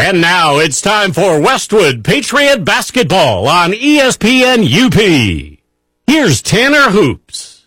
And now it's time for Westwood Patriot Basketball on ESPN UP. Here's Tanner Hoops.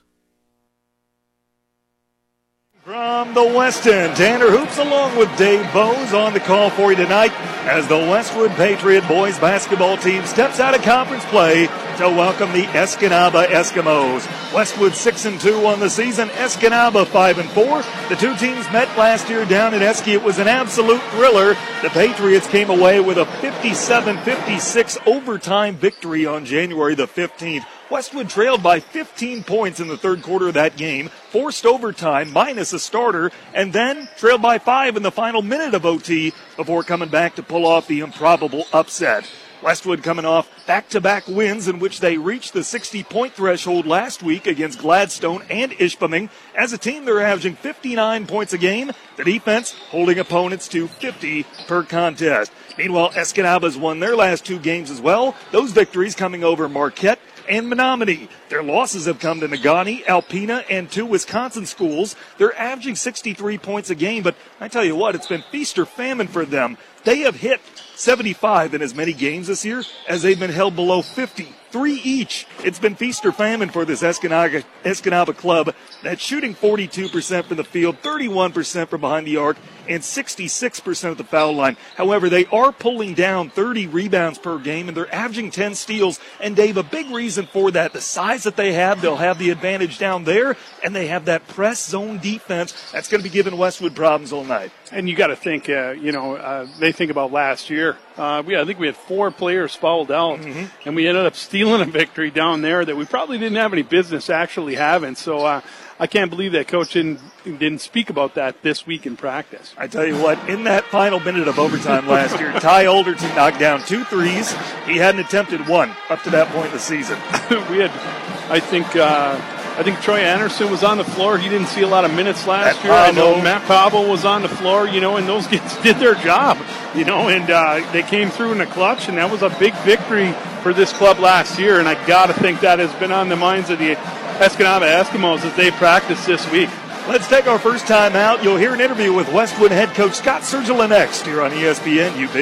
From the West End, Tanner Hoops along with Dave Bowes on the call for you tonight as the Westwood Patriot boys basketball team steps out of conference play to welcome the Escanaba Eskimos. Westwood 6 and 2 on the season, Escanaba 5 and 4. The two teams met last year down at Esky. It was an absolute thriller. The Patriots came away with a 57-56 overtime victory on January the 15th. Westwood trailed by 15 points in the third quarter of that game, forced overtime minus a starter, and then trailed by five in the final minute of OT before coming back to pull off the improbable upset. Westwood coming off back to back wins in which they reached the 60 point threshold last week against Gladstone and Ishpeming. As a team, they're averaging 59 points a game. The defense holding opponents to 50 per contest. Meanwhile, Escanaba's won their last two games as well. Those victories coming over Marquette and Menominee. Their losses have come to Negaunee, Alpena, and two Wisconsin schools. They're averaging 63 points a game, but I tell you what, it's been feast or famine for them. They have hit 75 in as many games this year as they've been held below 50 three each. It's been feast or famine for this Escanaba, Escanaba club that's shooting 42% from the field, 31% from behind the arc, and 66% at the foul line. However, they are pulling down 30 rebounds per game and they're averaging 10 steals. And Dave, a big reason for that, the size that they have, they'll have the advantage down there, and they have that press zone defense that's going to be giving Westwood problems all night. And you got to think, uh, you know, uh, they think about last year. Uh, we, I think we had four players fouled out, mm-hmm. and we ended up stealing a victory down there that we probably didn't have any business actually having. So uh, I can't believe that coach didn't, didn't speak about that this week in practice. I tell you what, in that final minute of overtime last year, Ty Alderton knocked down two threes. He hadn't attempted one up to that point in the season. we had, I think. Uh, I think Troy Anderson was on the floor. He didn't see a lot of minutes last Matt year. I know Matt Pavo was on the floor, you know, and those kids did their job, you know, and uh, they came through in the clutch, and that was a big victory for this club last year. And I got to think that has been on the minds of the Escanaba Eskimos as they practice this week. Let's take our first time out. You'll hear an interview with Westwood head coach Scott Sergila next here on ESPN UP.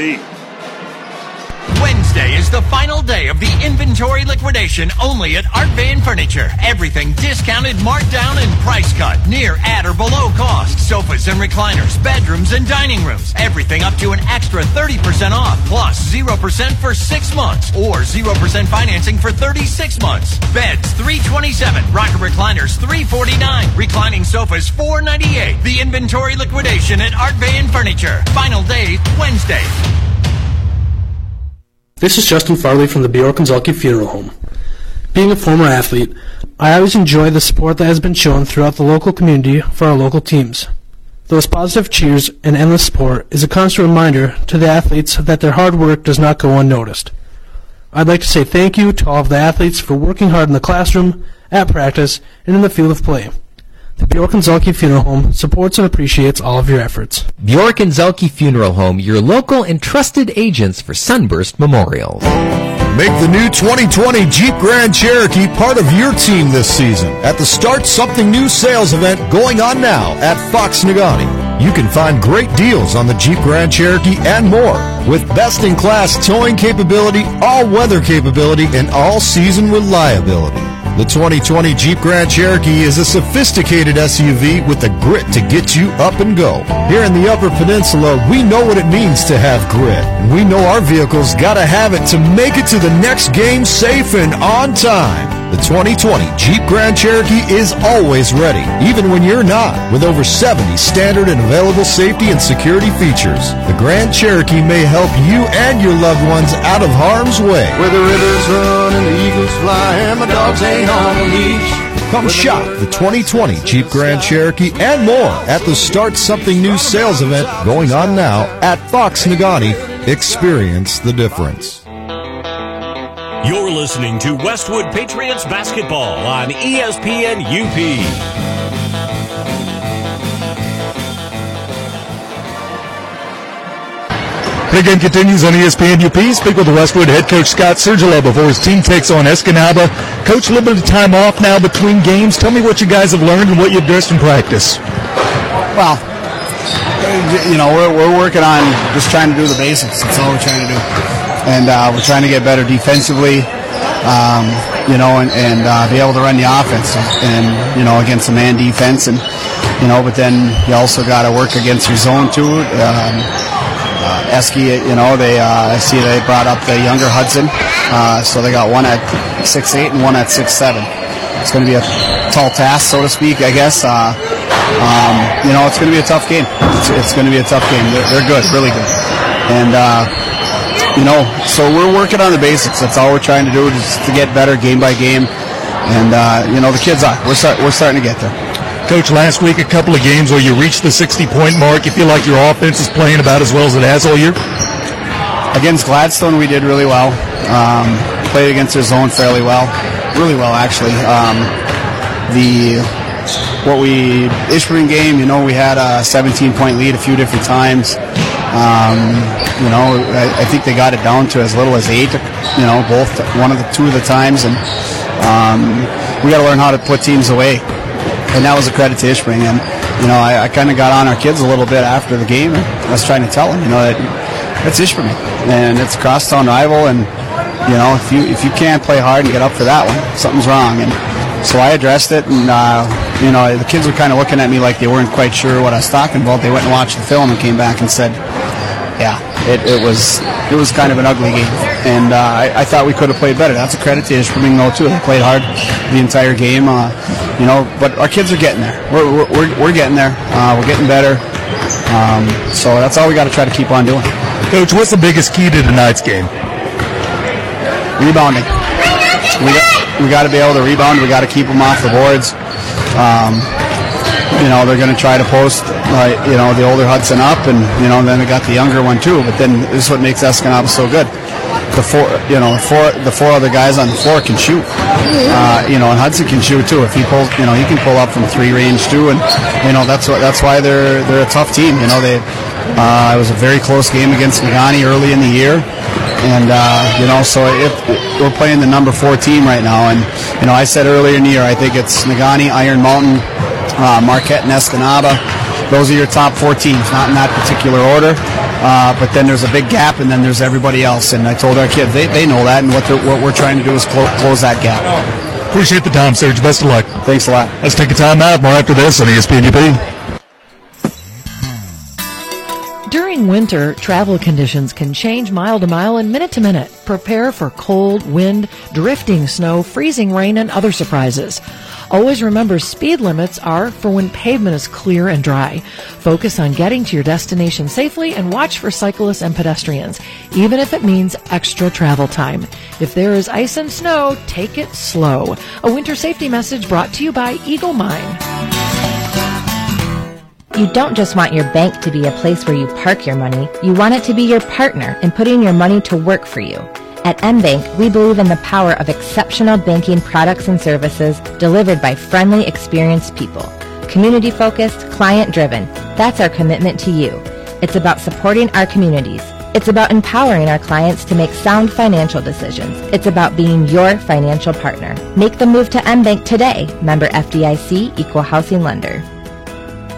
Wednesday is the final day of the inventory liquidation only at Art Van Furniture. Everything discounted, marked down, and price cut. Near at or below cost. Sofas and recliners, bedrooms and dining rooms. Everything up to an extra 30% off. Plus 0% for 6 months or 0% financing for 36 months. Beds 327. Rocker recliners 349. Reclining sofas 498. The inventory liquidation at Art Van Furniture. Final day Wednesday. This is Justin Farley from the Bjork and Funeral Home. Being a former athlete, I always enjoy the support that has been shown throughout the local community for our local teams. Those positive cheers and endless support is a constant reminder to the athletes that their hard work does not go unnoticed. I'd like to say thank you to all of the athletes for working hard in the classroom, at practice, and in the field of play. The Bjork and Zelke Funeral Home supports and appreciates all of your efforts. Bjork and Zelke Funeral Home, your local and trusted agents for Sunburst Memorials. Make the new 2020 Jeep Grand Cherokee part of your team this season at the Start Something New sales event going on now at Fox Negaunee. You can find great deals on the Jeep Grand Cherokee and more with best in class towing capability, all weather capability, and all season reliability. The 2020 Jeep Grand Cherokee is a sophisticated SUV with the grit to get you up and go. Here in the Upper Peninsula, we know what it means to have grit, and we know our vehicles gotta have it to make it to the next game safe and on time. The 2020 Jeep Grand Cherokee is always ready, even when you're not. With over 70 standard and available safety and security features, the Grand Cherokee may help you and your loved ones out of harm's way. Where the rivers run and the eagles fly and my dogs ain't on a leash. Come shop the 2020 Jeep Grand Cherokee and more at the Start Something New sales event going on now at Fox Negaunee. Experience the difference. You're listening to Westwood Patriots basketball on ESPN UP. The game continues on ESPN UP. Speak with the Westwood head coach Scott Sergila before his team takes on Escanaba. Coach, a little bit of time off now between games. Tell me what you guys have learned and what you've addressed in practice. Well, you know, we're, we're working on just trying to do the basics. That's all we're trying to do. And uh, we're trying to get better defensively, um, you know, and, and uh, be able to run the offense and, you know, against a man defense. And, you know, but then you also got to work against your zone too. Um, uh, Esky, you know, they uh, I see they brought up the younger Hudson, uh, so they got one at six eight and one at six seven. It's going to be a tall task, so to speak, I guess. Uh, um, you know, it's going to be a tough game. It's, it's going to be a tough game. They're, they're good, really good, and uh, you know, so we're working on the basics. That's all we're trying to do, is to get better game by game. And uh, you know, the kids are. We're start, we're starting to get there. Coach, last week a couple of games where you reached the 60 point mark. You feel like your offense is playing about as well as it has all year? Against Gladstone, we did really well. Um, played against their zone fairly well, really well actually. Um, the what we Ishpeming game, you know, we had a 17 point lead a few different times. Um, you know, I, I, think they got it down to as little as eight. You know, both one of the two of the times, and um, we got to learn how to put teams away. And that was a credit to Ishpeming. And you know, I, I kind of got on our kids a little bit after the game. I was trying to tell them, you know, that it's Ishpeming and it's a crosstown rival, and you know, if you if you can't play hard and get up for that one, something's wrong. And so I addressed it, and uh, you know, the kids were kind of looking at me like they weren't quite sure what I was talking about. They went and watched the film and came back and said, "Yeah, it, it was it was kind of an ugly game, and uh, I, I, thought we could have played better." That's a credit to Ishpeming though too. They played hard the entire game, uh, you know. But our kids are getting there. We're we're, we're getting there. Uh, we're getting better. Um, so that's all we got to try to keep on doing. Coach, what's the biggest key to tonight's game? Rebounding. We got, we got to be able to rebound. We got to keep them off the boards. Um, you know, they're going to try to post, uh, you know, the older Hudson up, and you know, then they got the younger one too. But then this is what makes Escanaba so good. The four, you know, the four, the four other guys on the floor can shoot. Uh, you know, and Hudson can shoot too. If he pulls, you know, he can pull up from three range too, and you know, that's what that's why they're they're a tough team. You know, they. Uh, it was a very close game against Negaunee early in the year. And, uh, you know, so if we're playing the number four team right now, and, you know, I said earlier in the year, I think it's Negaunee, Iron Mountain, uh, Marquette, and Escanaba. Those are your top four teams, not in that particular order. Uh, but then there's a big gap, and then there's everybody else. And I told our kids, they, they know that, and what, what we're trying to do is clo- close that gap. Appreciate the time, Serge. Best of luck. Thanks a lot. Let's take a time out. More after this on ESPN UP. During winter, travel conditions can change mile to mile and minute to minute. Prepare for cold, wind, drifting snow, freezing rain, and other surprises. Always remember speed limits are for when pavement is clear and dry. Focus on getting to your destination safely and watch for cyclists and pedestrians, even if it means extra travel time. If there is ice and snow, take it slow. A winter safety message brought to you by Eagle Mine. You don't just want your bank to be a place where you park your money, you want it to be your partner in putting your money to work for you. At MBank, we believe in the power of exceptional banking products and services delivered by friendly, experienced people. Community focused, client driven. That's our commitment to you. It's about supporting our communities. It's about empowering our clients to make sound financial decisions. It's about being your financial partner. Make the move to MBank today. Member FDIC, Equal Housing Lender.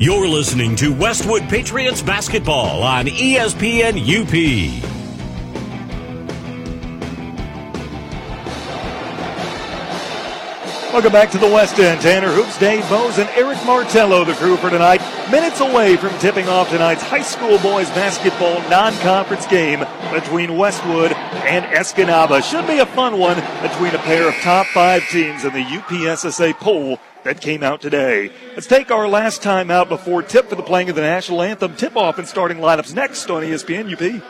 You're listening to Westwood Patriots basketball on ESPN UP. Welcome back to the West End. Tanner Hoops, Dave Bose, and Eric Martello, the crew for tonight. Minutes away from tipping off tonight's high school boys basketball non-conference game between Westwood and Escanaba. Should be a fun one between a pair of top five teams in the UPSSA poll that came out today. Let's take our last time out before tip for the playing of the national anthem. Tip off and starting lineups next on ESPN UP.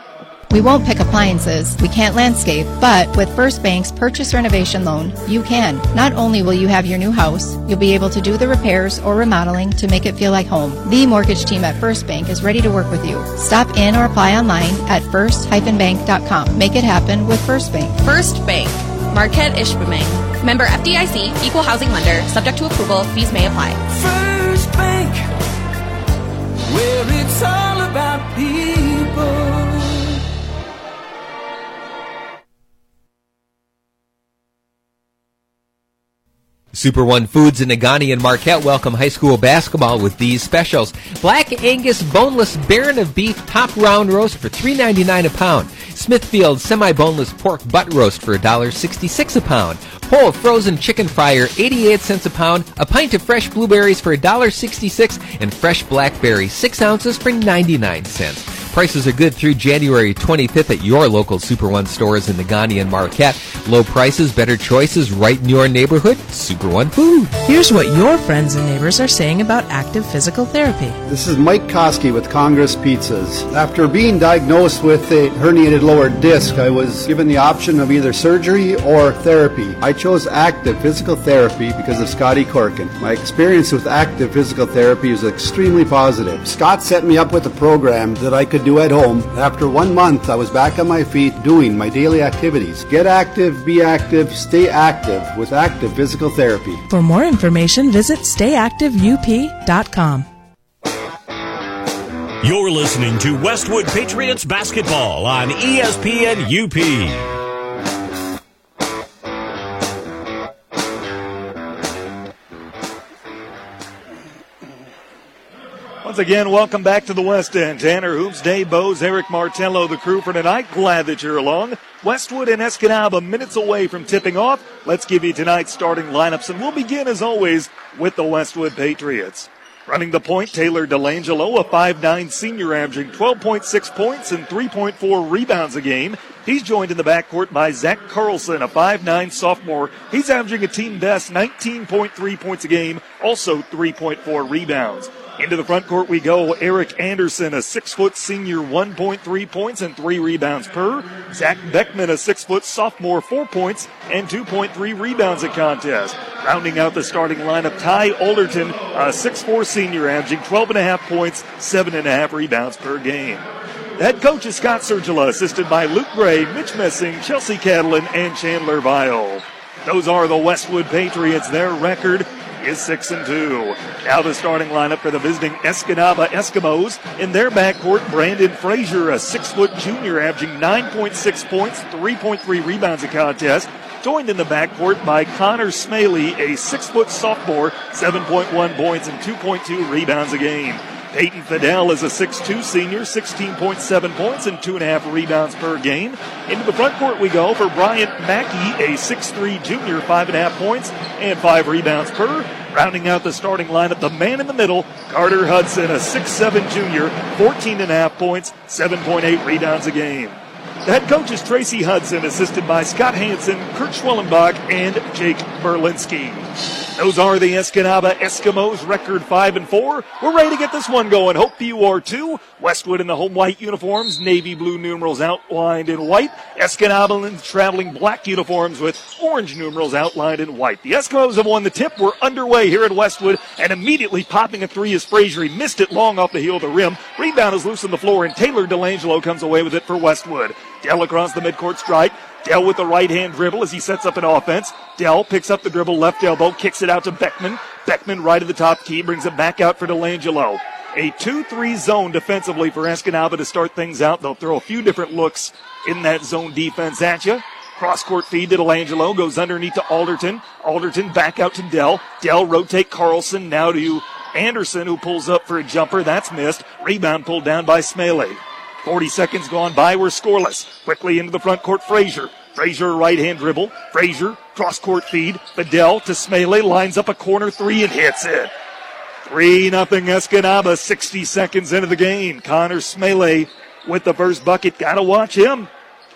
We won't pick appliances, we can't landscape, but with First Bank's purchase renovation loan, you can. Not only will you have your new house, you'll be able to do the repairs or remodeling to make it feel like home. The mortgage team at First Bank is ready to work with you. Stop in or apply online at first-bank.com. Make it happen with First Bank. First Bank, Marquette Ishpeming. Member FDIC, equal housing lender, subject to approval, fees may apply. First Bank, where it's all about people. Super One Foods in Negaunee and Marquette welcome high school basketball with these specials. Black Angus boneless Baron of beef top round roast for $3.99 a pound. Smithfield semi-boneless pork butt roast for $1.66 a pound. Whole frozen chicken fryer, 88 cents a pound. A pint of fresh blueberries for $1.66 and fresh blackberry, 6 ounces for 99 cents. Prices are good through January 25th at your local Super One stores in Negaunee and Marquette. Low prices, better choices right in your neighborhood. Super One Food. Here's what your friends and neighbors are saying about active physical therapy. This is Mike Koski with Congress Pizzas. After being diagnosed with a herniated lower disc, I was given the option of either surgery or therapy. I chose active physical therapy because of Scotty Corkin. My experience with active physical therapy is extremely positive. Scott set me up with a program that I could do at home. After one month, I was back on my feet doing my daily activities. Get active, be active, stay active with active physical therapy. For more information, visit stayactiveup.com. You're listening to Westwood Patriots basketball on ESPN UP. Again, welcome back to the West End. Tanner Hoops, Dave Bose, Eric Martello, the crew for tonight. Glad that you're along. Westwood and Escanaba minutes away from tipping off. Let's give you tonight's starting lineups, and we'll begin as always with the Westwood Patriots. Running the point, Taylor DeLangelo, a 5'9 senior averaging 12.6 points and 3.4 rebounds a game. He's joined in the backcourt by Zach Carlson, a 5'9 sophomore. He's averaging a team best 19.3 points a game, also 3.4 rebounds. Into the front court we go. Eric Anderson, a six foot senior, 1.3 points and three rebounds per. Zach Beckman, a six foot sophomore, four points and 2.3 rebounds a contest. Rounding out the starting lineup, Ty Alderton, a 6'4 senior, averaging 12 and a half points, seven and a half rebounds per game. Head coach is Scott Sergila, assisted by Luke Gray, Mitch Messing, Chelsea Catalan, and Chandler Vile. Those are the Westwood Patriots. Their record is six and two. Now the starting lineup for the visiting Escanaba Eskimos. In their backcourt, Brandon Frazier, a six foot junior, averaging 9.6 points, 3.3 rebounds a contest. Joined in the backcourt by Connor Smaley, a six foot sophomore, 7.1 points and 2.2 rebounds a game. Peyton Fidel is a 6'2 senior, 16.7 points and 2.5 rebounds per game. Into the front court we go for Bryant Mackey, a 6'3 junior, 5.5 points and 5 rebounds per. Rounding out the starting lineup, the man in the middle, Carter Hudson, a 6'7 junior, 14.5 points, 7.8 rebounds a game. The head coach is Tracy Hudson, assisted by Scott Hansen, Kurt Schwellenbach, and Jake Berlinski. Those are the Escanaba Eskimos, record five and four. We're ready to get this one going. Hope you are too. Westwood in the home white uniforms, navy blue numerals outlined in white. Escanaba in traveling black uniforms with orange numerals outlined in white. The Eskimos have won the tip. We're underway here at Westwood, and immediately popping a three is Frazier. He missed it long off the heel of the rim. Rebound is loose on the floor, and Taylor DeLangelo comes away with it for Westwood. Dell across the midcourt strike. Dell with the right hand dribble as he sets up an offense. Dell picks up the dribble, left elbow, kicks it out to Beckman. Beckman right at the top key, brings it back out for DeLangelo. A 2-3 zone defensively for Escanaba to start things out. They'll throw a few different looks in that zone defense at you. Cross court feed to DeLangelo, goes underneath to Alderton. Alderton back out to Dell. Dell rotate Carlson now to Anderson who pulls up for a jumper. That's missed. Rebound pulled down by Smaley. 40 seconds gone by. We're scoreless. Quickly into the front court, Frazier. Frazier right hand dribble. Frazier cross court feed. Fidel to Smaley lines up a corner three and hits it. 3 nothing Escanaba. 60 seconds into the game. Connor Smaley with the first bucket. Gotta watch him.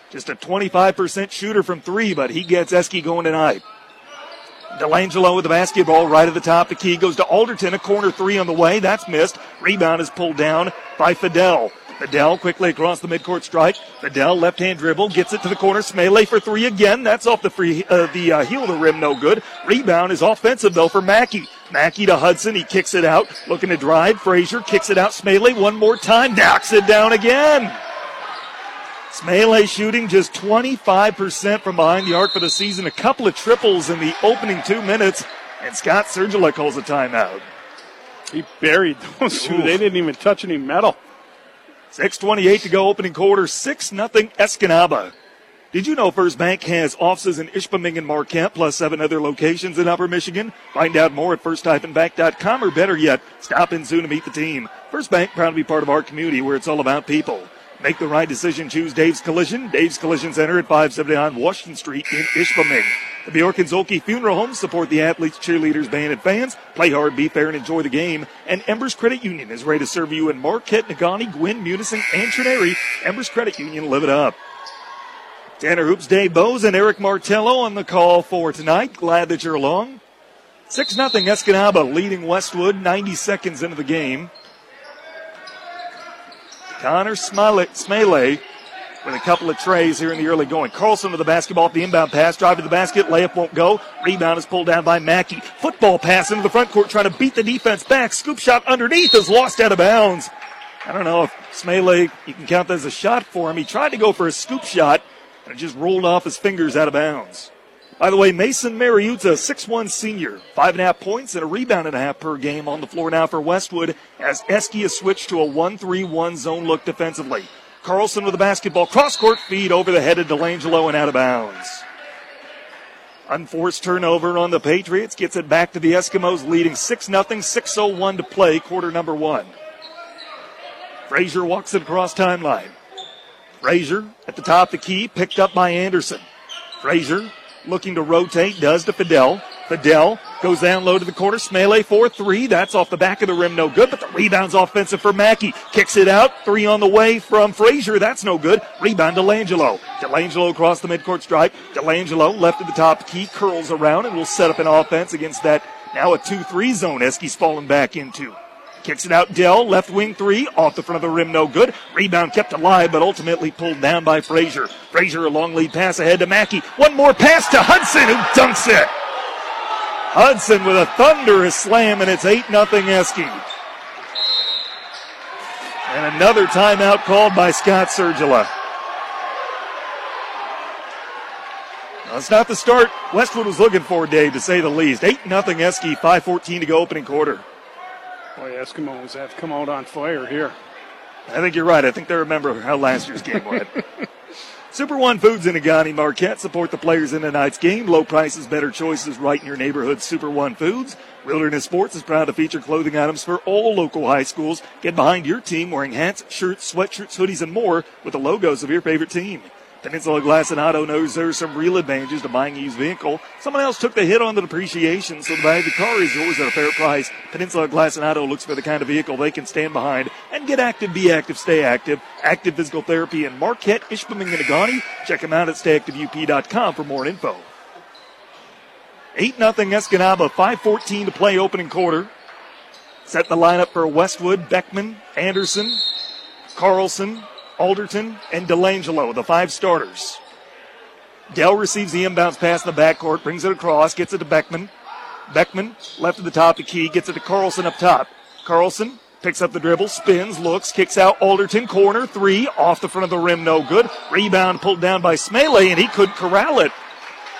Just a 25% shooter from three, but he gets Esky going tonight. DeLangelo with the basketball right at the top. The key goes to Alderton. A corner three on the way. That's missed. Rebound is pulled down by Fidel. Fidel quickly across the midcourt strike. Fidel left hand dribble gets it to the corner. Smele for three again. That's off the free uh, the uh, heel of the rim. No good. Rebound is offensive though for Mackey. Mackey to Hudson. He kicks it out. Looking to drive. Frazier kicks it out. Smele one more time. Knocks it down again. Smele shooting just 25% from behind the arc for the season. A couple of triples in the opening two minutes. And Scott Sergila calls a timeout. He buried those two. Ooh. They didn't even touch any metal. 6.28 to go, opening quarter. 6 nothing Escanaba. Did you know First Bank has offices in Ishpeming and Marquette, plus seven other locations in Upper Michigan? Find out more at first-bank.com or better yet, stop in soon to meet the team. First Bank, proud to be part of our community where it's all about people. Make the right decision. Choose Dave's Collision. Dave's Collision Center at 579 Washington Street in Ishpeming. The Bjork and Zelke Funeral Home support the athletes, cheerleaders, band, and fans. Play hard, be fair, and enjoy the game. And Embers Credit Union is ready to serve you in Marquette, Negaunee, Gwinn, Munising, and Trenary. Embers Credit Union, live it up. Tanner Hoops, Dave Bose, and Eric Martello on the call for tonight. Glad that you're along. 6 0 Escanaba leading Westwood 90 seconds into the game. Connor Smiley, with a couple of trays here in the early going. Carlson with the basketball the inbound pass, drive to the basket, layup won't go. Rebound is pulled down by Mackey. Football pass into the front court, trying to beat the defense back. Scoop shot underneath is lost out of bounds. I don't know if Smele, you can count that as a shot for him. He tried to go for a scoop shot, and it just rolled off his fingers out of bounds. By the way, Mason Mariuta, 6'1 senior, five and a half points and a rebound and a half per game on the floor now for Westwood as Eski has switched to a 1-3-1 zone look defensively. Carlson with the basketball, cross court feed over the head of Delangelo and out of bounds. Unforced turnover on the Patriots gets it back to the Eskimos leading 6 0, 6.01 to play, quarter number one. Frazier walks it across timeline. Frazier at the top of the key, picked up by Anderson. Frazier looking to rotate, does to Fidel. Fidel goes down low to the corner. Smele 4 3. That's off the back of the rim, no good, but the rebound's offensive for Mackey. Kicks it out. Three on the way from Frazier. That's no good. Rebound Delangelo. Delangelo across the midcourt stripe. Delangelo left at the top key, curls around, and will set up an offense against that now a 2 3 zone Eski's fallen back into. Kicks it out. Dell, left wing three, off the front of the rim, no good. Rebound kept alive, but ultimately pulled down by Frazier. Frazier, a long lead pass ahead to Mackey. One more pass to Hudson, who dunks it. Hudson with a thunderous slam, and it's 8 0 Eski. And another timeout called by Scott Sergila. That's not the start Westwood was looking for, Dave, to say the least. 8 0 Eski, 5.14 to go opening quarter. Oh, Boy, Eskimos have come out on fire here. I think you're right. I think they remember how last year's game went. Super One Foods in Negaunee Marquette support the players in tonight's game. Low prices, better choices right in your neighborhood. Super One Foods. Wilderness Sports is proud to feature clothing items for all local high schools. Get behind your team wearing hats, shirts, sweatshirts, hoodies, and more with the logos of your favorite team. Peninsula Glass and Auto knows there's some real advantages to buying a used vehicle. Someone else took the hit on the depreciation, so the value of the car is yours at a fair price. Peninsula Glass and Auto looks for the kind of vehicle they can stand behind and get active, be active, stay active. Active Physical Therapy in Marquette, Ishpeming, and Negaunee. Check them out at stayactiveup.com for more info. 8 0 Escanaba, 5.14 to play opening quarter. Set the lineup for Westwood, Beckman, Anderson, Carlson, Alderton, and Delangelo, the five starters. Dell receives the inbounds pass in the backcourt, brings it across, gets it to Beckman. Beckman, left at the top of the key, gets it to Carlson up top. Carlson picks up the dribble, spins, looks, kicks out Alderton, corner, three, off the front of the rim, no good. Rebound pulled down by Smele, and he couldn't corral it.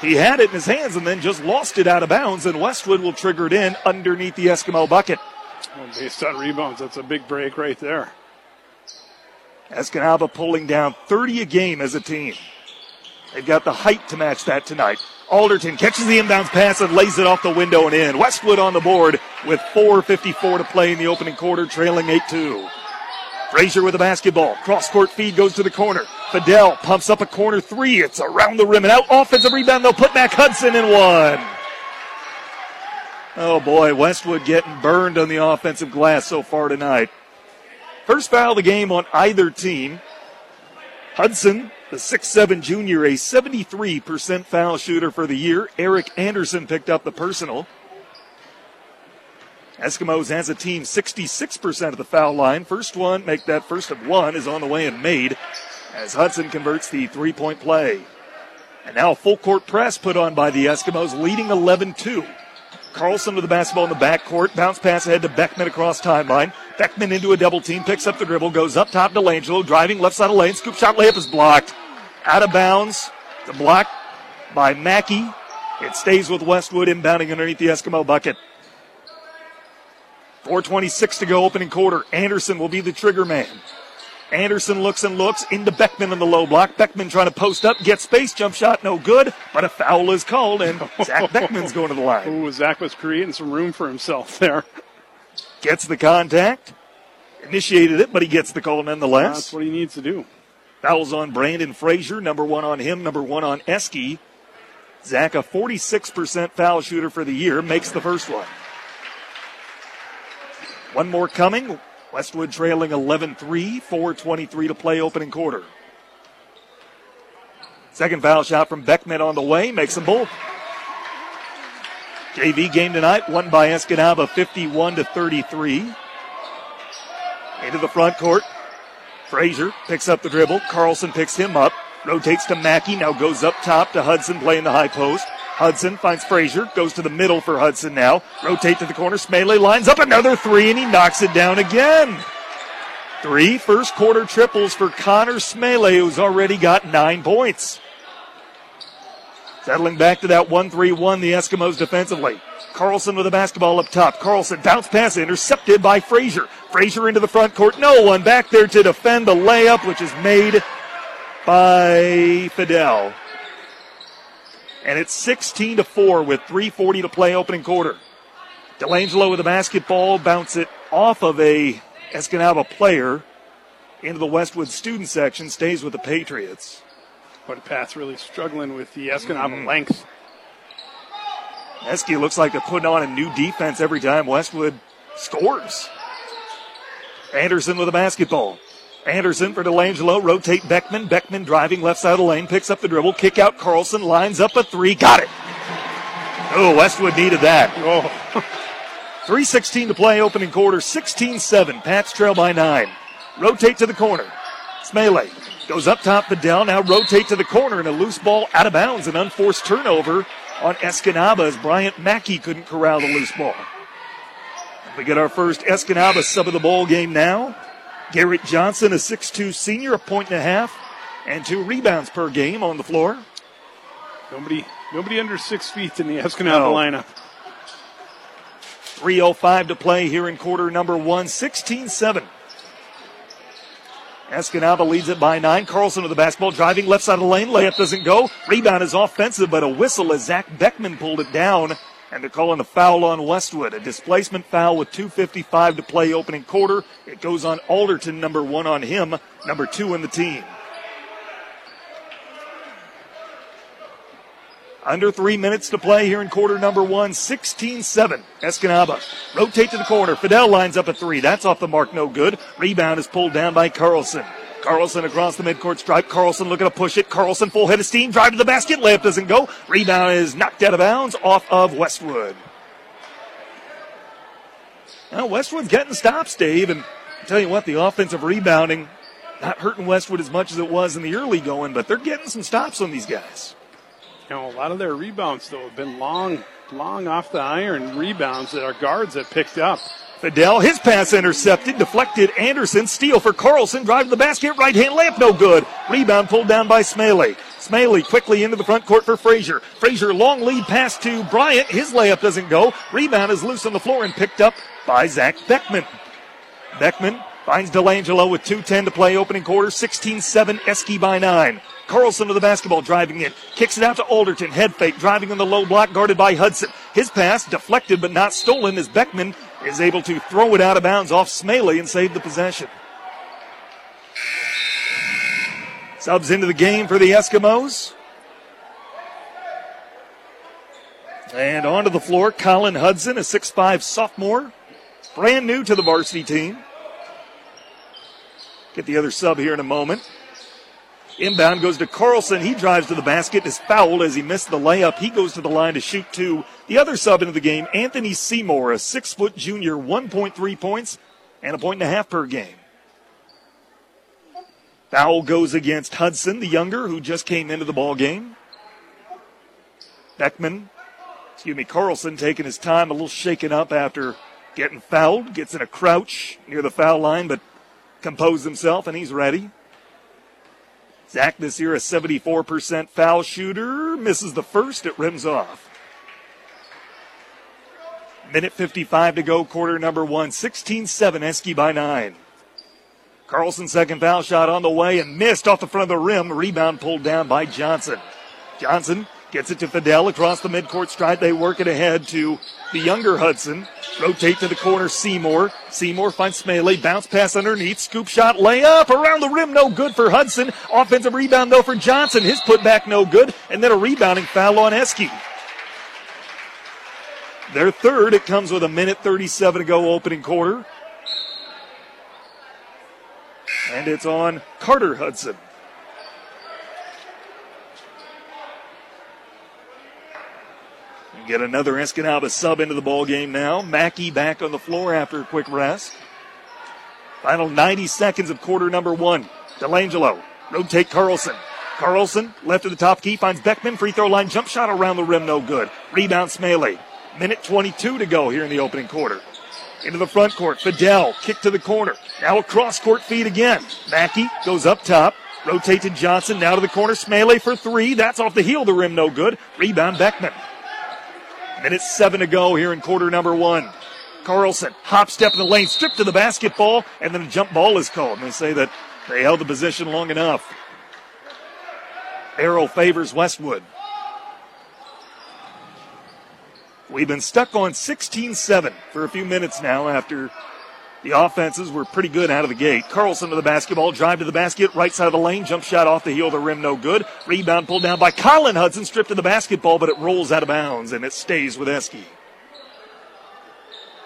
He had it in his hands and then just lost it out of bounds, and Westwood will trigger it in underneath the Eskimo bucket. Well, based on rebounds, that's a big break right there. Escanaba pulling down 30 a game as a team. They've got the height to match that tonight. Alderton catches the inbounds pass and lays it off the window and in. Westwood on the board with 4.54 to play in the opening quarter, trailing 8 2. Frazier with the basketball. Cross court feed goes to the corner. Fidel pumps up a corner three. It's around the rim and out. Offensive rebound. They'll put back Hudson in one. Oh boy, Westwood getting burned on the offensive glass so far tonight. First foul of the game on either team. Hudson, the six-seven junior, a 73% foul shooter for the year. Eric Anderson picked up the personal. Eskimos has a team 66% of the foul line. First one, make that first of one, is on the way and made as Hudson converts the three point play. And now full court press put on by the Eskimos, leading 11 2. Carlson with the basketball in the backcourt. Bounce pass ahead to Beckman across timeline. Beckman into a double team, picks up the dribble, goes up top to driving left side of lane. Scoop shot layup is blocked. Out of bounds. The block by Mackey. It stays with Westwood inbounding underneath the Eskimo bucket. 426 to go, opening quarter. Anderson will be the trigger man. Anderson looks and looks into Beckman in the low block. Beckman trying to post up, get space, jump shot, no good, but a foul is called, and Zach Beckman's going to the line. Ooh, Zach was creating some room for himself there. Gets the contact, initiated it, but he gets the call nonetheless. That's what he needs to do. Fouls on Brandon Frazier, number one on him, number one on Eski. Zach, a 46% foul shooter for the year, makes the first one. One more coming. Westwood trailing 11 3, 4.23 to play, opening quarter. Second foul shot from Beckman on the way, makes them both. JV game tonight, won by Escanaba 51 to 33. Into the front court. Frazier picks up the dribble. Carlson picks him up. Rotates to Mackey. Now goes up top to Hudson playing the high post. Hudson finds Frazier, goes to the middle for Hudson now. Rotate to the corner. Smele lines up another three and he knocks it down again. Three first quarter triples for Connor Smele, who's already got nine points. Settling back to that 1 3 1, the Eskimos defensively. Carlson with the basketball up top. Carlson bounce pass intercepted by Frazier. Frazier into the front court. No one back there to defend the layup, which is made by Fidel and it's 16 to 4 with 3:40 to play opening quarter. Delangelo with the basketball, bounce it off of a Escanaba player into the Westwood student section, stays with the Patriots. But Pat's really struggling with the Escanaba mm. length. Esky looks like they're putting on a new defense every time Westwood scores. Anderson with a basketball. Anderson for DeLangelo. Rotate Beckman. Beckman driving left side of the lane. Picks up the dribble. Kick out Carlson. Lines up a three. Got it. Oh, Westwood needed that. Oh. 3.16 to play, opening quarter. 16 7. Pats trail by nine. Rotate to the corner. Smele goes up top. Fidel now rotate to the corner and a loose ball out of bounds. An unforced turnover on Escanaba as Bryant Mackey couldn't corral the loose ball. We get our first Escanaba sub of the ball game now. Garrett Johnson, a 6'2 senior, a point and a half, and two rebounds per game on the floor. Nobody nobody under six feet in the Escanaba no. lineup. 3.05 to play here in quarter number one, 16 7. Escanaba leads it by nine. Carlson with the basketball, driving left side of the lane. Layup doesn't go. Rebound is offensive, but a whistle as Zach Beckman pulled it down and they're calling a foul on Westwood. A displacement foul with 2.55 to play opening quarter. It goes on Alderton, number one on him, number two in the team. Under three minutes to play here in quarter number one, 16 7. Escanaba. Rotate to the corner. Fidel lines up a three. That's off the mark, no good. Rebound is pulled down by Carlson. Carlson across the midcourt stripe. Carlson looking to push it. Carlson full head of steam. Drive to the basket. Layup doesn't go. Rebound is knocked out of bounds off of Westwood. Now Westwood's getting stops, Dave, and I tell you what, the offensive rebounding not hurting Westwood as much as it was in the early going, but they're getting some stops on these guys. You know, a lot of their rebounds though have been long, long off the iron rebounds that our guards have picked up. Fidel, his pass intercepted, deflected. Anderson, steal for Carlson, drive to the basket, right hand layup, no good. Rebound pulled down by Smalley. Smalley quickly into the front court for Frazier. Frazier, long lead pass to Bryant. His layup doesn't go. Rebound is loose on the floor and picked up by Zach Beckman. Beckman finds DeLangelo with 2.10 to play opening quarter, 16-7, Eski by 9. Carlson to the basketball, driving in. Kicks it out to Alderton. Head fake, driving in the low block, guarded by Hudson. His pass deflected but not stolen as Beckman is able to throw it out of bounds off Smalley and save the possession. Subs into the game for the Eskimos. And onto the floor, Colin Hudson, a six-five sophomore, brand new to the varsity team. Get the other sub here in a moment. Inbound goes to Carlson. He drives to the basket, is fouled as he missed the layup. He goes to the line to shoot two. The other sub into the game, Anthony Seymour, a six foot junior, 1.3 points and a point and a half per game. Foul goes against Hudson, the younger, who just came into the ball game. Beckman, excuse me, Carlson taking his time, a little shaken up after getting fouled. Gets in a crouch near the foul line, but composed himself and he's ready. Zach this year a 74% foul shooter. Misses the first. It rims off. Minute 55 to go, quarter number one. 16 7, Eski by nine. Carlson second foul shot on the way and missed off the front of the rim. Rebound pulled down by Johnson. Johnson Gets it to Fidel across the midcourt stripe. They work it ahead to the younger Hudson. Rotate to the corner, Seymour. Seymour finds Smiley. Bounce pass underneath. Scoop shot, layup around the rim. No good for Hudson. Offensive rebound though for Johnson. His putback no good. And then a rebounding foul on Eski. Their third. It comes with a minute 37 to go opening quarter. And it's on Carter Hudson. Get another Escanaba sub into the ball game now. Mackey back on the floor after a quick rest. Final 90 seconds of quarter number one. Delangelo rotate Carlson. Carlson left of the top key finds Beckman free throw line jump shot around the rim no good. Rebound Smiley. Minute 22 to go here in the opening quarter. Into the front court. Fidel kick to the corner. Now a cross court feed again. Mackey goes up top. Rotate to Johnson. Now to the corner. Smiley for three. That's off the heel the rim no good. Rebound Beckman. Minute seven to go here in quarter number one. Carlson, hop step in the lane, strip to the basketball, and then a jump ball is called. And they say that they held the position long enough. Arrow favors Westwood. We've been stuck on 16 7 for a few minutes now after the offenses were pretty good out of the gate. Carlson to the basketball, drive to the basket, right side of the lane, jump shot off the heel of the rim, no good. Rebound pulled down by Colin Hudson, stripped to the basketball, but it rolls out of bounds and it stays with Eski.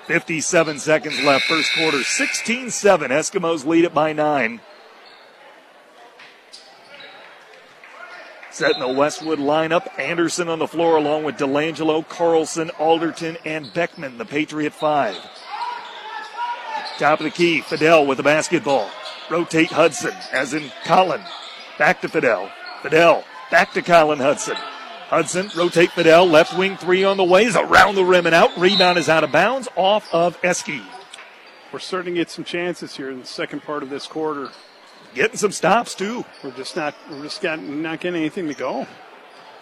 57 seconds left, first quarter, 16 7. Eskimos lead it by nine. Setting the Westwood lineup. Anderson on the floor along with Delangelo, Carlson, Alderton, and Beckman, the Patriot five. Top of the key, Fidel with the basketball. Rotate Hudson, as in Colin. Back to Fidel. Fidel, back to Colin Hudson. Hudson, rotate Fidel, left wing three on the way, is around the rim and out. Rebound is out of bounds, off of Eski. We're starting to get some chances here in the second part of this quarter. Getting some stops too. We're just not, we're just got, not getting anything to go.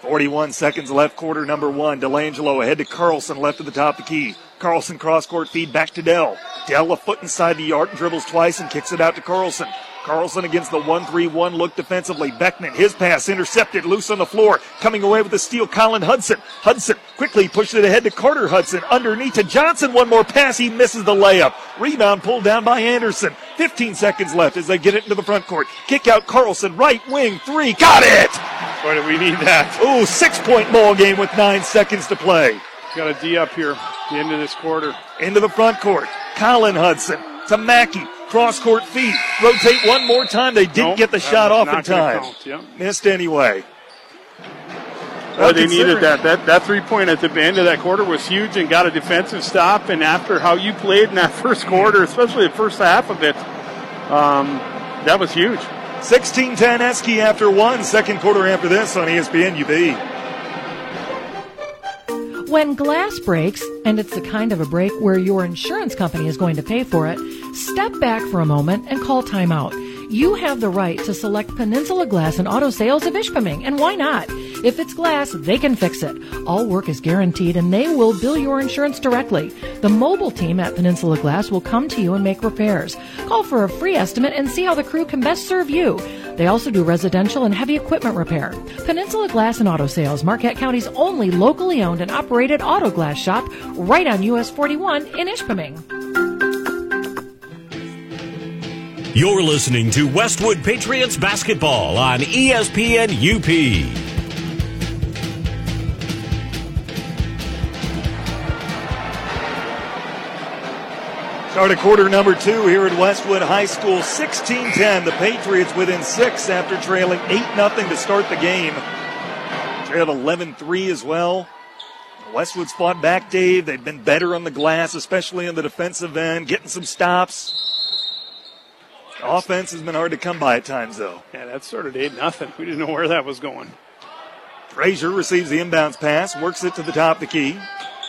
41 seconds left, quarter number one. Delangelo ahead to Carlson, left of the top of the key. Carlson cross court feed back to Dell. Dell a foot inside the arc, dribbles twice and kicks it out to Carlson. Carlson against the 1-3-1 look defensively. Beckman, his pass intercepted, loose on the floor. Coming away with the steal, Colin Hudson. Hudson quickly pushed it ahead to Carter Hudson. Underneath to Johnson. One more pass. He misses the layup. Rebound pulled down by Anderson. 15 seconds left as they get it into the front court. Kick out Carlson. Right wing three. Got it! Boy, do we need that. Ooh, six point ball game with nine seconds to play. Got a D up here, the end of this quarter. Into the front court. Colin Hudson to Mackey. Cross court feed. Rotate one more time. They didn't Nope, get the shot off in time. count, yep. Missed anyway. Well, they needed that. That that three point at the end of that quarter was huge and got a defensive stop. And after how you played in that first quarter, especially the first half of it, um, that was huge. 16-10 Eski after one, second quarter after this on ESPN UP. When glass breaks, and it's the kind of a break where your insurance company is going to pay for it, step back for a moment and call timeout. You have the right to select Peninsula Glass and Auto Sales of Ishpeming, and why not? If it's glass, they can fix it. All work is guaranteed and they will bill your insurance directly. The mobile team at Peninsula Glass will come to you and make repairs. Call for a free estimate and see how the crew can best serve you. They also do residential and heavy equipment repair. Peninsula Glass and Auto Sales, Marquette County's only locally owned and operated auto glass shop, right on US 41 in Ishpeming. You're listening to Westwood Patriots basketball on ESPN UP. Start of quarter number two here at Westwood High School. 16-10. The Patriots within six after trailing 8-0 to start the game. Trailed 11-3 as well. Westwood's fought back, Dave. They've been better on the glass, especially in the defensive end, getting some stops. Offense has been hard to come by at times, though. Yeah, that started 8 nothing. We didn't know where that was going. Frazier receives the inbounds pass, works it to the top of the key.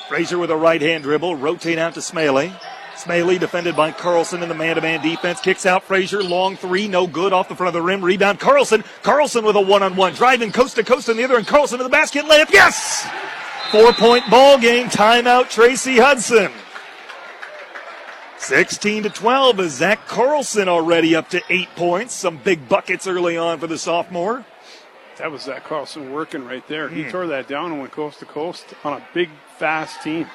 Frazier with a right hand dribble, rotate out to Smalley. Smalley defended by Carlson in the man-to-man defense. Kicks out Frazier. Long three. No good off the front of the rim. Rebound. Carlson. Carlson with a one-on-one. Driving coast to coast on the other and Carlson to the basket. Layup. Yes! Four-point ball game. Timeout Tracy Hudson. 16 to 12 is Zach Carlson already up to eight points. Some big buckets early on for the sophomore. That was Zach Carlson working right there. He hmm. tore that down and went coast to coast on a big, fast team.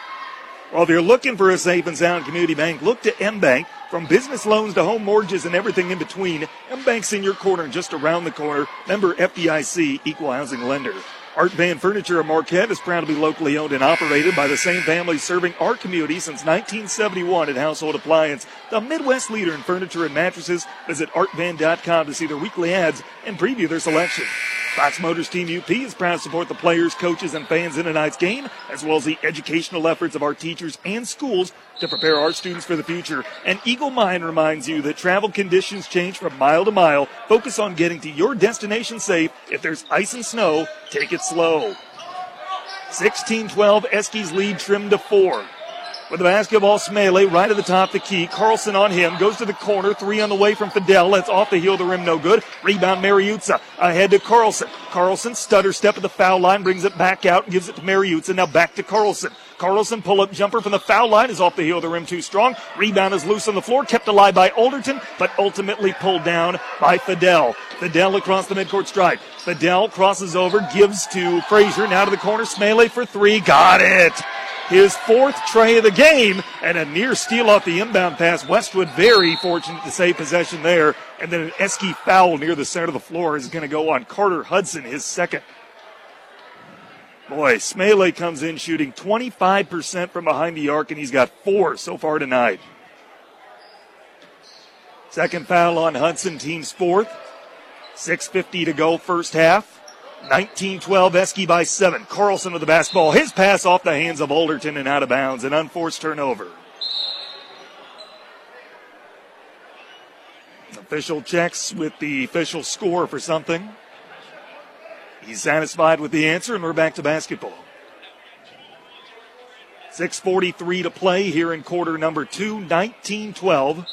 Well, if you're looking for a safe and sound community bank, look to M-Bank. From business loans to home mortgages and everything in between, M-Bank's in your corner just around the corner. Member FDIC, equal housing lender. Art Van Furniture of Marquette is proud to be locally owned and operated by the same family serving our community since 1971 in household appliance. The Midwest leader in furniture and mattresses. Visit artvan.com to see their weekly ads and preview their selection. Fox Motors Team UP is proud to support the players, coaches, and fans in tonight's game, as well as the educational efforts of our teachers and schools to prepare our students for the future. And Eagle Mine reminds you that travel conditions change from mile to mile. Focus on getting to your destination safe. If there's ice and snow, take it slow. 16-12, Eskies lead trimmed to four. With the basketball, Smalley right at the top of the key. Carlson on him. Goes to the corner. Three on the way from Fidel. That's off the heel of the rim. No good. Rebound, Mariuzza. Ahead to Carlson. Carlson stutter step at the foul line. Brings it back out gives it to Mariuzza. Now back to Carlson. Carlson pull up jumper from the foul line is off the heel of the rim too strong. Rebound is loose on the floor. Kept alive by Alderton, but ultimately pulled down by Fidel. Fidel across the midcourt stripe. Fidel crosses over, gives to Frazier. Now to the corner. Smalley for three. Got it his fourth tray of the game, and a near steal off the inbound pass. Westwood very fortunate to save possession there, and then an Esky foul near the center of the floor is going to go on Carter Hudson, his second. Boy, Smalley comes in shooting 25% from behind the arc, and he's got four so far tonight. Second foul on Hudson, team's fourth. 6.50 to go, first half. 19-12 Eski by seven. Carlson with the basketball. His pass off the hands of Alderton and out of bounds. An unforced turnover. Official checks with the official score for something. He's satisfied with the answer, and we're back to basketball. 6.43 to play here in quarter number two, 19 12.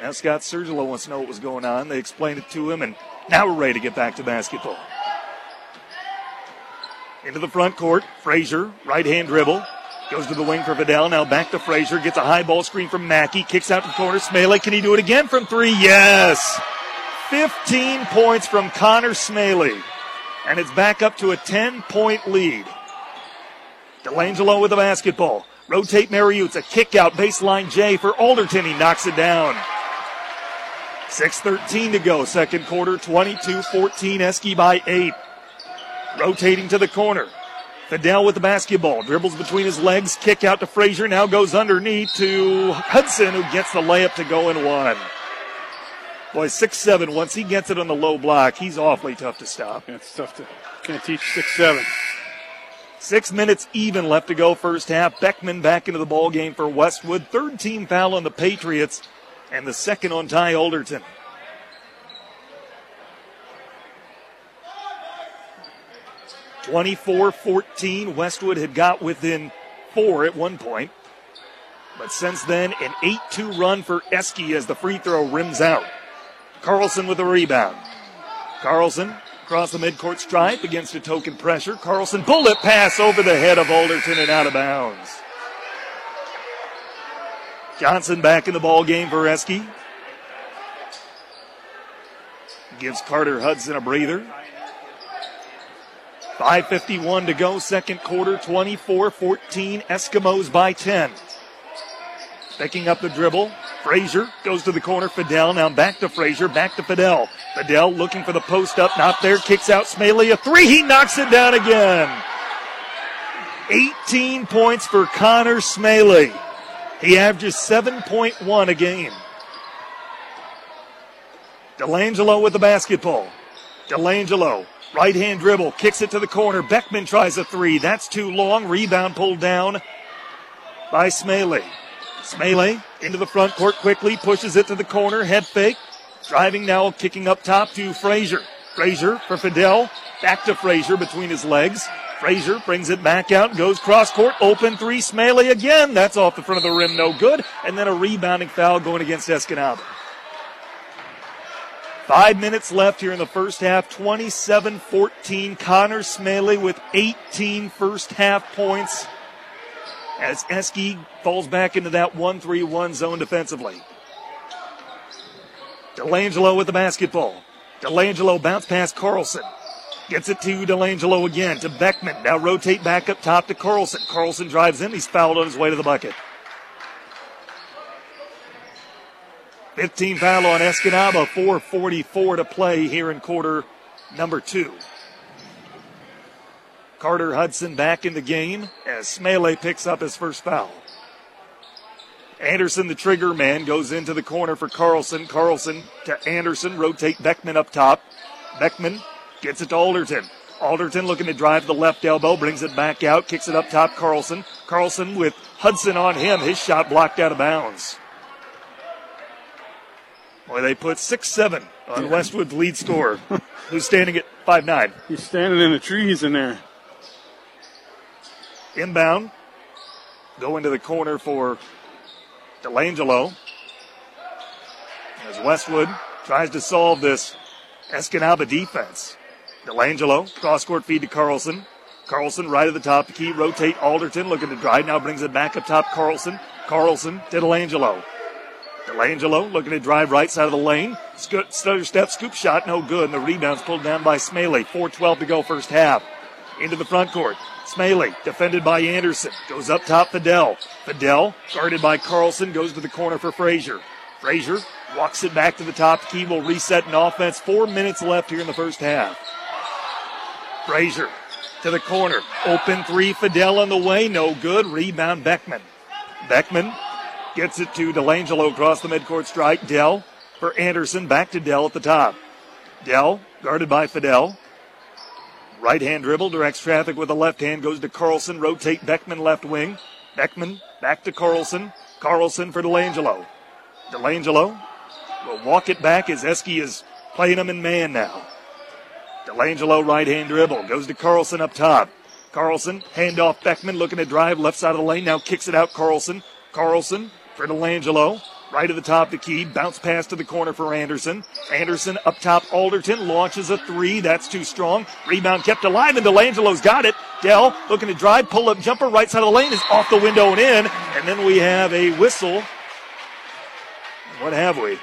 Now Scott Sergilo wants to know what was going on. They explained it to him, and now we're ready to get back to basketball. Into the front court, Frazier, right hand dribble. Goes to the wing for Fidel. Now back to Frazier. Gets a high ball screen from Mackey. Kicks out to the corner. Smalley. Can he do it again from three? Yes. 15 points from Connor Smalley. And it's back up to a 10 point lead. Delangelo with the basketball. Rotate Mariuzza. Kick out baseline J for Alderton. He knocks it down. 6.13 to go, second quarter, 22 14, Eski by 8. Rotating to the corner. Fidel with the basketball, dribbles between his legs, kick out to Frazier, now goes underneath to Hudson, who gets the layup to go in one. Boy, six seven. Once he gets it on the low block, he's awfully tough to stop. Yeah, it's tough to can't teach six seven. Six minutes even left to go first half. Beckman back into the ball game for Westwood. Third team foul on the Patriots and the second on Ty Alderton. Twenty-four fourteen. Westwood had got within four at one point. But since then, an 8 2 run for Eski as the free throw rims out. Carlson with a rebound. Carlson across the midcourt stripe against a token pressure. Carlson bullet pass over the head of Alderton and out of bounds. Johnson back in the ball game for Eski. Gives Carter Hudson a breather. 5.51 to go, second quarter, 24 14. Eskimos by 10. Picking up the dribble. Frazier goes to the corner. Fidel now back to Frazier, back to Fidel. Fidel looking for the post up, not there. Kicks out Smalley. A three. He knocks it down again. 18 points for Connor Smaley. He averages 7.1 a game. Delangelo with the basketball. Delangelo, right hand dribble, kicks it to the corner. Beckman tries a three. That's too long. Rebound pulled down by Smaley. Smaley into the front court quickly, pushes it to the corner, head fake. Driving now, kicking up top to Frazier. Frazier for Fidel. Back to Frazier between his legs. Frazier brings it back out, goes cross court, open three. Smaley again. That's off the front of the rim, no good. And then a rebounding foul going against Escanaba. Five minutes left here in the first half. 27 14. Connor Smaley with 18 first half points as Eski falls back into that 1 3 1 zone defensively. Delangelo with the basketball. Delangelo bounce past Carlson. Gets it to Delangelo again to Beckman. Now rotate back up top to Carlson. Carlson drives in. He's fouled on his way to the bucket. 15 foul on Escanaba. 4.44 to play here in quarter number two. Carter Hudson back in the game as Smele picks up his first foul. Anderson, the trigger man, goes into the corner for Carlson. Carlson to Anderson, rotate Beckman up top. Beckman gets it to Alderton. Alderton looking to drive the left elbow, brings it back out, kicks it up top. Carlson. Carlson with Hudson on him. His shot blocked out of bounds. Boy, they put 6 7 on Westwood's lead scorer, who's standing at five nine. He's standing in the trees in there. Inbound. Go into the corner for Delangelo. As Westwood tries to solve this Escanaba defense. Delangelo, cross court feed to Carlson. Carlson right at the top the key. Rotate Alderton, looking to drive. Now brings it back up top. Carlson. Carlson to Delangelo. Delangelo looking to drive right side of the lane. Stutter step, scoop shot, no good. And the rebound's pulled down by Smaley. 4.12 to go first half. Into the front court. Smaley, defended by Anderson, goes up top Fidel. Fidel, guarded by Carlson, goes to the corner for Frazier. Frazier walks it back to the top. Key will reset an offense. Four minutes left here in the first half. Frazier to the corner. Open three. Fidel on the way. No good. Rebound Beckman. Beckman gets it to Delangelo across the midcourt strike. Dell for Anderson. Back to Dell at the top. Dell guarded by Fidel. Right hand dribble, directs traffic with the left hand, goes to Carlson, rotate Beckman left wing. Beckman back to Carlson. Carlson for Delangelo. Delangelo will walk it back as Eski is playing him in man now. Delangelo right hand dribble, goes to Carlson up top. Carlson, hand off Beckman, looking to drive left side of the lane, now kicks it out Carlson. Carlson for Delangelo. Right at the top, the key. Bounce pass to the corner for Anderson. Anderson up top, Alderton launches a three. That's too strong. Rebound kept alive, and Delangelo's got it. Dell looking to drive, pull up jumper, right side of the lane is off the window and in. And then we have a whistle. What have we?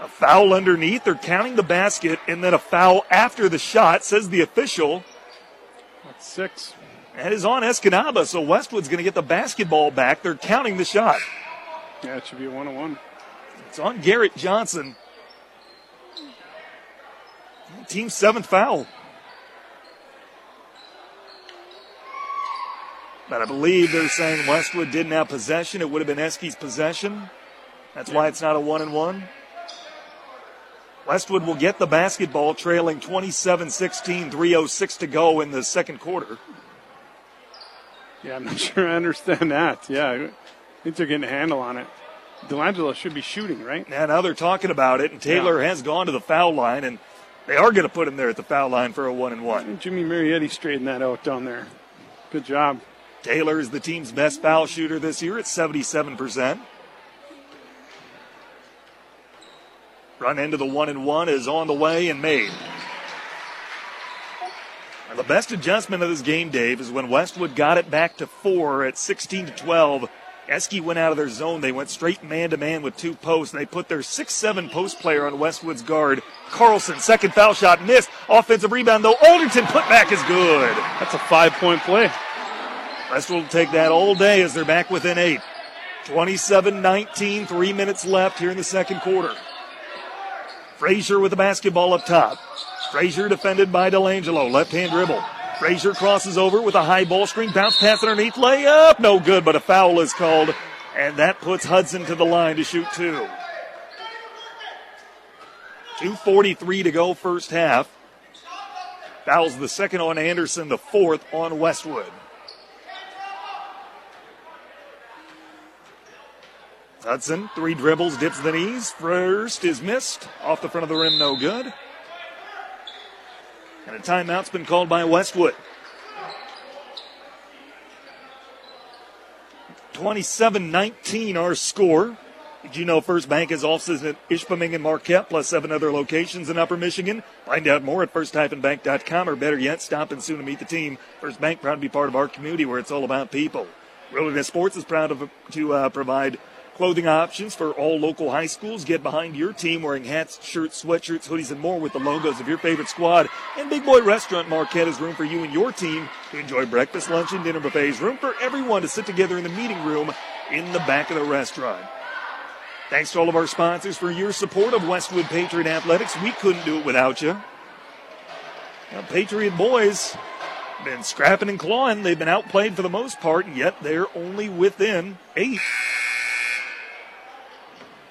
A foul underneath. They're counting the basket, and then a foul after the shot, says the official. That's six. That is on Escanaba, so Westwood's going to get the basketball back. They're counting the shot. Yeah, it should be a one on one. It's on Garrett Johnson. Team seventh foul. But I believe they're saying Westwood didn't have possession. It would have been Eski's possession. That's why it's not a one and one. Westwood will get the basketball trailing 27 16, 3.06 to go in the second quarter. Yeah, I'm not sure I understand that. Yeah, think they're getting a handle on it. Delangelo should be shooting, right? Yeah, now they're talking about it, and Taylor yeah. has gone to the foul line, and they are going to put him there at the foul line for a one and one. Jimmy Marietti straightened that out down there. Good job. Taylor is the team's best foul shooter this year at 77%. Run into the one and one is on the way and made. And the best adjustment of this game, Dave, is when Westwood got it back to four at 16 to 12 Eski went out of their zone. They went straight man to man with two posts. and They put their 6 7 post player on Westwood's guard. Carlson, second foul shot missed. Offensive rebound, though. Alderton put back is good. That's a five point play. Westwood will take that all day as they're back within eight. 27 19, three minutes left here in the second quarter. Frazier with the basketball up top. Frazier defended by Delangelo. Left hand dribble. Frazier crosses over with a high ball screen, bounce pass underneath, layup, no good, but a foul is called, and that puts Hudson to the line to shoot two. 2.43 to go, first half. Fouls the second on Anderson, the fourth on Westwood. Hudson, three dribbles, dips the knees. First is missed. Off the front of the rim, no good. And a timeout's been called by Westwood. 27 19 our score. Did you know First Bank has offices at Ishpeming and Marquette, plus seven other locations in Upper Michigan? Find out more at first-bank.com, or better yet, stop and soon to meet the team. First Bank proud to be part of our community where it's all about people. Wilderness Sports is proud of, to uh, provide Clothing options for all local high schools. Get behind your team wearing hats, shirts, sweatshirts, hoodies, and more with the logos of your favorite squad. And Big Boy Restaurant Marquette is room for you and your team to enjoy breakfast, lunch, and dinner buffets. Room for everyone to sit together in the meeting room in the back of the restaurant. Thanks to all of our sponsors for your support of Westwood Patriot Athletics. We couldn't do it without you. Now, Patriot boys been scrapping and clawing. They've been outplayed for the most part, yet they're only within eight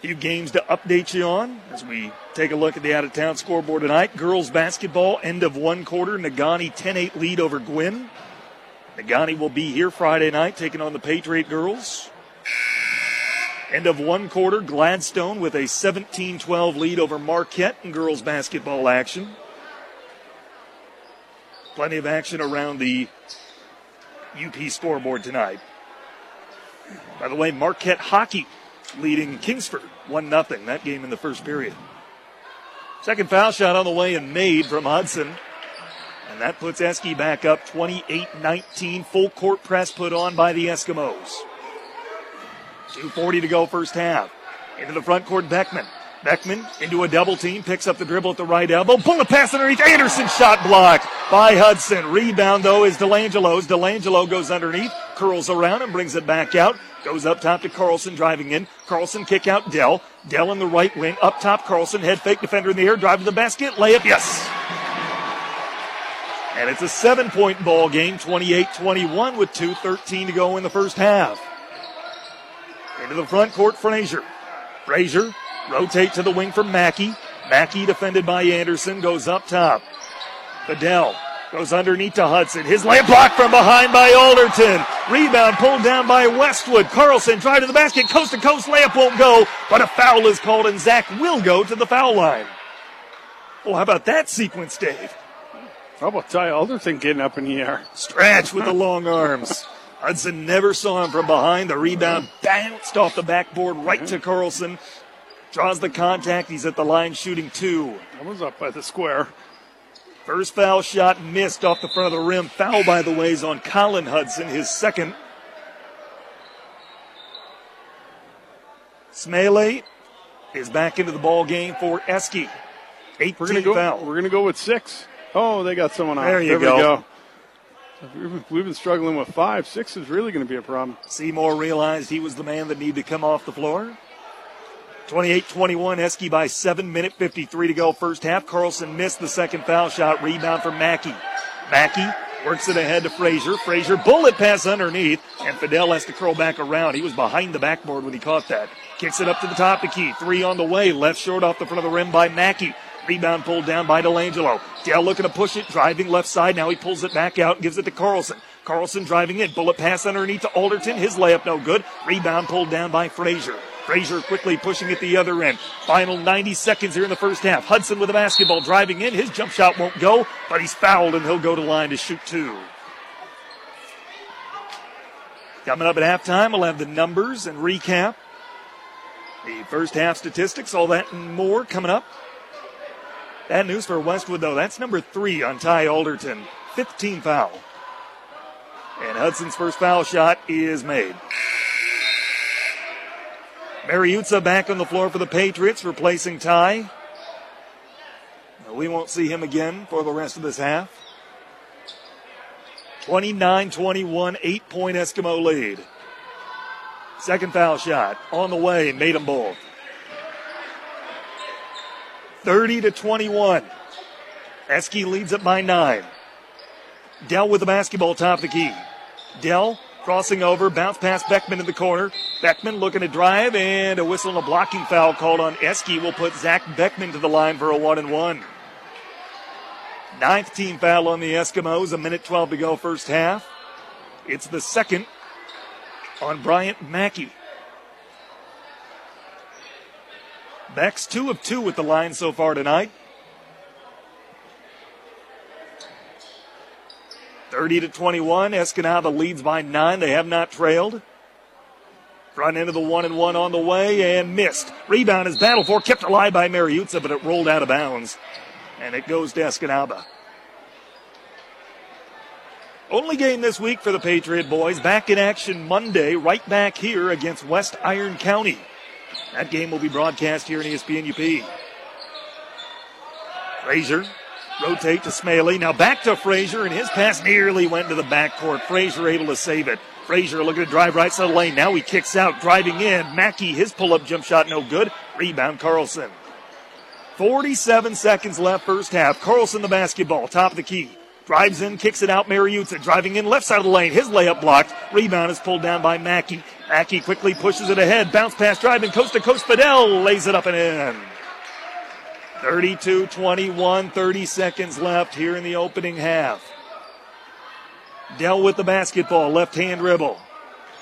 few games to update you on as we take a look at the out of town scoreboard tonight. Girls basketball, end of one quarter. Negaunee 10 8 lead over Gwinn. Negaunee will be here Friday night taking on the Patriot girls. End of one quarter, Gladstone with a 17 12 lead over Marquette in girls basketball action. Plenty of action around the UP scoreboard tonight. By the way, Marquette hockey leading Kingsford 1 nothing. That game in the first period. Second foul shot on the way and made from Hudson. And that puts Eski back up 28 19. Full court press put on by the Eskimos. 2.40 to go, first half. Into the front court, Beckman. Beckman into a double team, picks up the dribble at the right elbow. pull Bullet pass underneath. Anderson shot blocked by Hudson. Rebound, though, is Delangelo's. Delangelo goes underneath, curls around, and brings it back out. Goes up top to Carlson driving in. Carlson kick out Dell. Dell in the right wing. Up top, Carlson head fake defender in the air. Drive to the basket. Layup. Yes. And it's a seven point ball game, 28 21 with 2.13 to go in the first half. Into the front court, Frazier. Frazier rotate to the wing for Mackey. Mackey defended by Anderson goes up top. Fidel Goes underneath to Hudson. His layup blocked from behind by Alderton. Rebound pulled down by Westwood. Carlson drive to the basket. Coast to coast layup won't go, but a foul is called and Zach will go to the foul line. Well, how about that sequence, Dave? How about Ty Alderton getting up in the air? Stretch with the long arms. Hudson never saw him from behind. The rebound bounced off the backboard right to Carlson. Draws the contact. He's at the line shooting two. That was up by the square. First foul shot missed off the front of the rim. Foul, by the way, is on Colin Hudson, his second. Smele is back into the ball game for Eski. 8 we're gonna go, foul. We're going to go with six. Oh, they got someone out. There you there go. go. We've been struggling with five. Six is really going to be a problem. Seymour realized he was the man that needed to come off the floor. 28 21, Eski by 7 minute 53 to go first half. Carlson missed the second foul shot. Rebound for Mackey. Mackey works it ahead to Frazier. Frazier bullet pass underneath, and Fidel has to curl back around. He was behind the backboard when he caught that. Kicks it up to the top of key. Three on the way. Left short off the front of the rim by Mackey. Rebound pulled down by Delangelo. Dell looking to push it, driving left side. Now he pulls it back out and gives it to Carlson. Carlson driving in. Bullet pass underneath to Alderton. His layup no good. Rebound pulled down by Frazier. Frazier quickly pushing at the other end. Final 90 seconds here in the first half. Hudson with a basketball driving in. His jump shot won't go, but he's fouled and he'll go to line to shoot two. Coming up at halftime, we'll have the numbers and recap. The first half statistics, all that and more coming up. Bad news for Westwood, though. That's number three on Ty Alderton. 15 foul. And Hudson's first foul shot is made. Mariuzza back on the floor for the Patriots, replacing Ty. We won't see him again for the rest of this half. 29 21, eight point Eskimo lead. Second foul shot on the way, made them both. 30 to 21. Eski leads it by nine. Dell with the basketball top of the key. Dell crossing over, bounce past Beckman in the corner. Beckman looking to drive, and a whistle and a blocking foul called on Eski will put Zach Beckman to the line for a one and one. Ninth team foul on the Eskimos, a minute 12 to go, first half. It's the second on Bryant Mackey. Beck's two of two with the line so far tonight. 30 to 21. Escanaba leads by nine. They have not trailed. Front end of the one and one on the way and missed. Rebound is battled for, kept alive by Mariuzza, but it rolled out of bounds. And it goes to Escanaba. Only game this week for the Patriot boys. Back in action Monday, right back here against West Iron County. That game will be broadcast here in ESPN UP. Frazier rotate to Smalley. Now back to Frazier, and his pass nearly went to the backcourt. Frazier able to save it. Frazier looking to drive right side of the lane. Now he kicks out, driving in. Mackey, his pull up jump shot no good. Rebound Carlson. 47 seconds left, first half. Carlson the basketball, top of the key. Drives in, kicks it out. Mariuzza driving in left side of the lane. His layup blocked. Rebound is pulled down by Mackey. Mackey quickly pushes it ahead. Bounce pass driving coast to coast. Fidel lays it up and in. 32 21, 30 seconds left here in the opening half. Dell with the basketball, left hand dribble.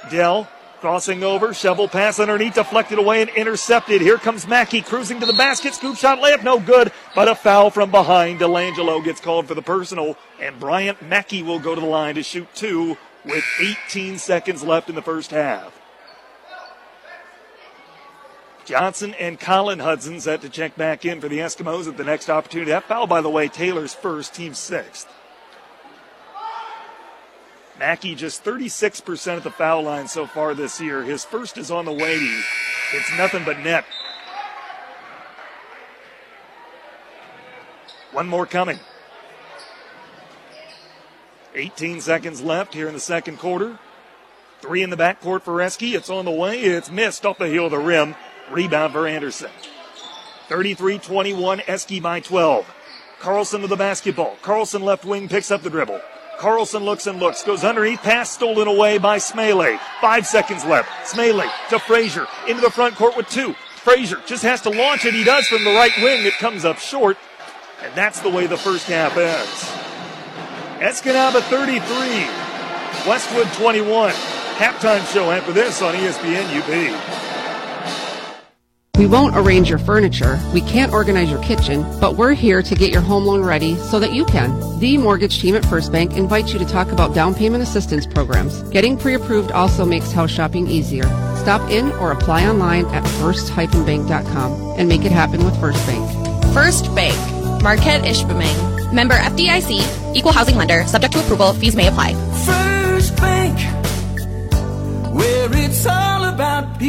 Dell crossing over, shovel pass underneath, deflected away and intercepted. Here comes Mackey cruising to the basket, scoop shot layup, no good, but a foul from behind. Delangelo gets called for the personal, and Bryant Mackey will go to the line to shoot two with 18 seconds left in the first half. Johnson and Colin Hudson set to check back in for the Eskimos at the next opportunity. That foul, by the way, Taylor's first, team sixth. Mackey just 36% at the foul line so far this year. His first is on the way. It's nothing but net. One more coming. 18 seconds left here in the second quarter. Three in the backcourt for Eski. It's on the way. It's missed off the heel of the rim. Rebound for Anderson. 33 21, Eski by 12. Carlson to the basketball. Carlson left wing picks up the dribble. Carlson looks and looks, goes underneath, pass stolen away by Smalley. Five seconds left. Smalley to Frazier into the front court with two. Frazier just has to launch it. He does from the right wing. It comes up short. And that's the way the first half ends. Escanaba 33, Westwood 21. Halftime show after this on ESPN UP. We won't arrange your furniture, we can't organize your kitchen, but we're here to get your home loan ready so that you can. The mortgage team at First Bank invites you to talk about down payment assistance programs. Getting pre-approved also makes house shopping easier. Stop in or apply online at first-bank.com and make it happen with First Bank. First Bank, Marquette Ishpeming. Member FDIC, equal housing lender, subject to approval, fees may apply. First Bank, where it's all about people.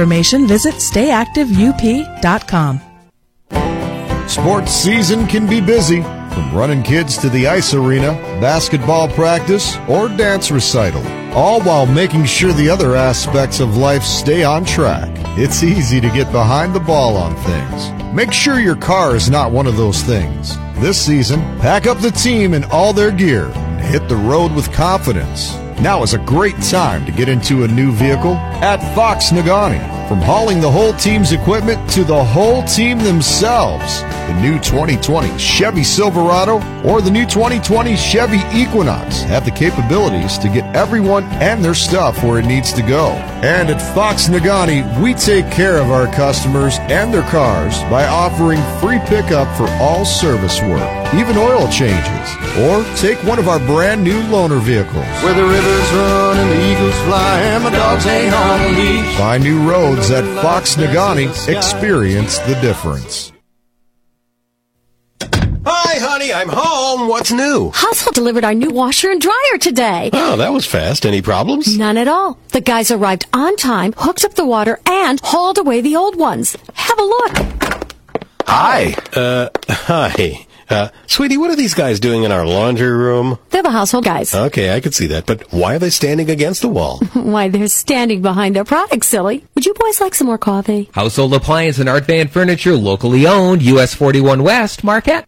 visit stayactiveup.com. Sports season can be busy, from running kids to the ice arena, basketball practice, or dance recital, all while making sure the other aspects of life stay on track. It's easy to get behind the ball on things. Make sure your car is not one of those things. This season, pack up the team and all their gear and hit the road with confidence. Now is a great time to get into a new vehicle at Fox Negaunee. From hauling the whole team's equipment to the whole team themselves, the new 2020 Chevy Silverado or the new 2020 Chevy Equinox have the capabilities to get everyone and their stuff where it needs to go. And at Fox Negaunee, we take care of our customers and their cars by offering free pickup for all service work, even oil changes, or take one of our brand new loaner vehicles. Where the rivers run and the eagles fly and my dogs ain't on a leash. Find new roads at Fox Negaunee. Experience the difference. Hi, honey, I'm home. What's new? Household delivered our new washer and dryer today. Oh, that was fast. Any problems? None at all. The guys arrived on time, hooked up the water, and hauled away the old ones. Have a look. Hi. Uh, hi. Uh, sweetie, what are these guys doing in our laundry room? They're the household guys. Okay, I could see that, but why are they standing against the wall? Why, they're standing behind their products, silly. Would you boys like some more coffee? Household appliance and art van furniture, locally owned, US 41 West, Marquette.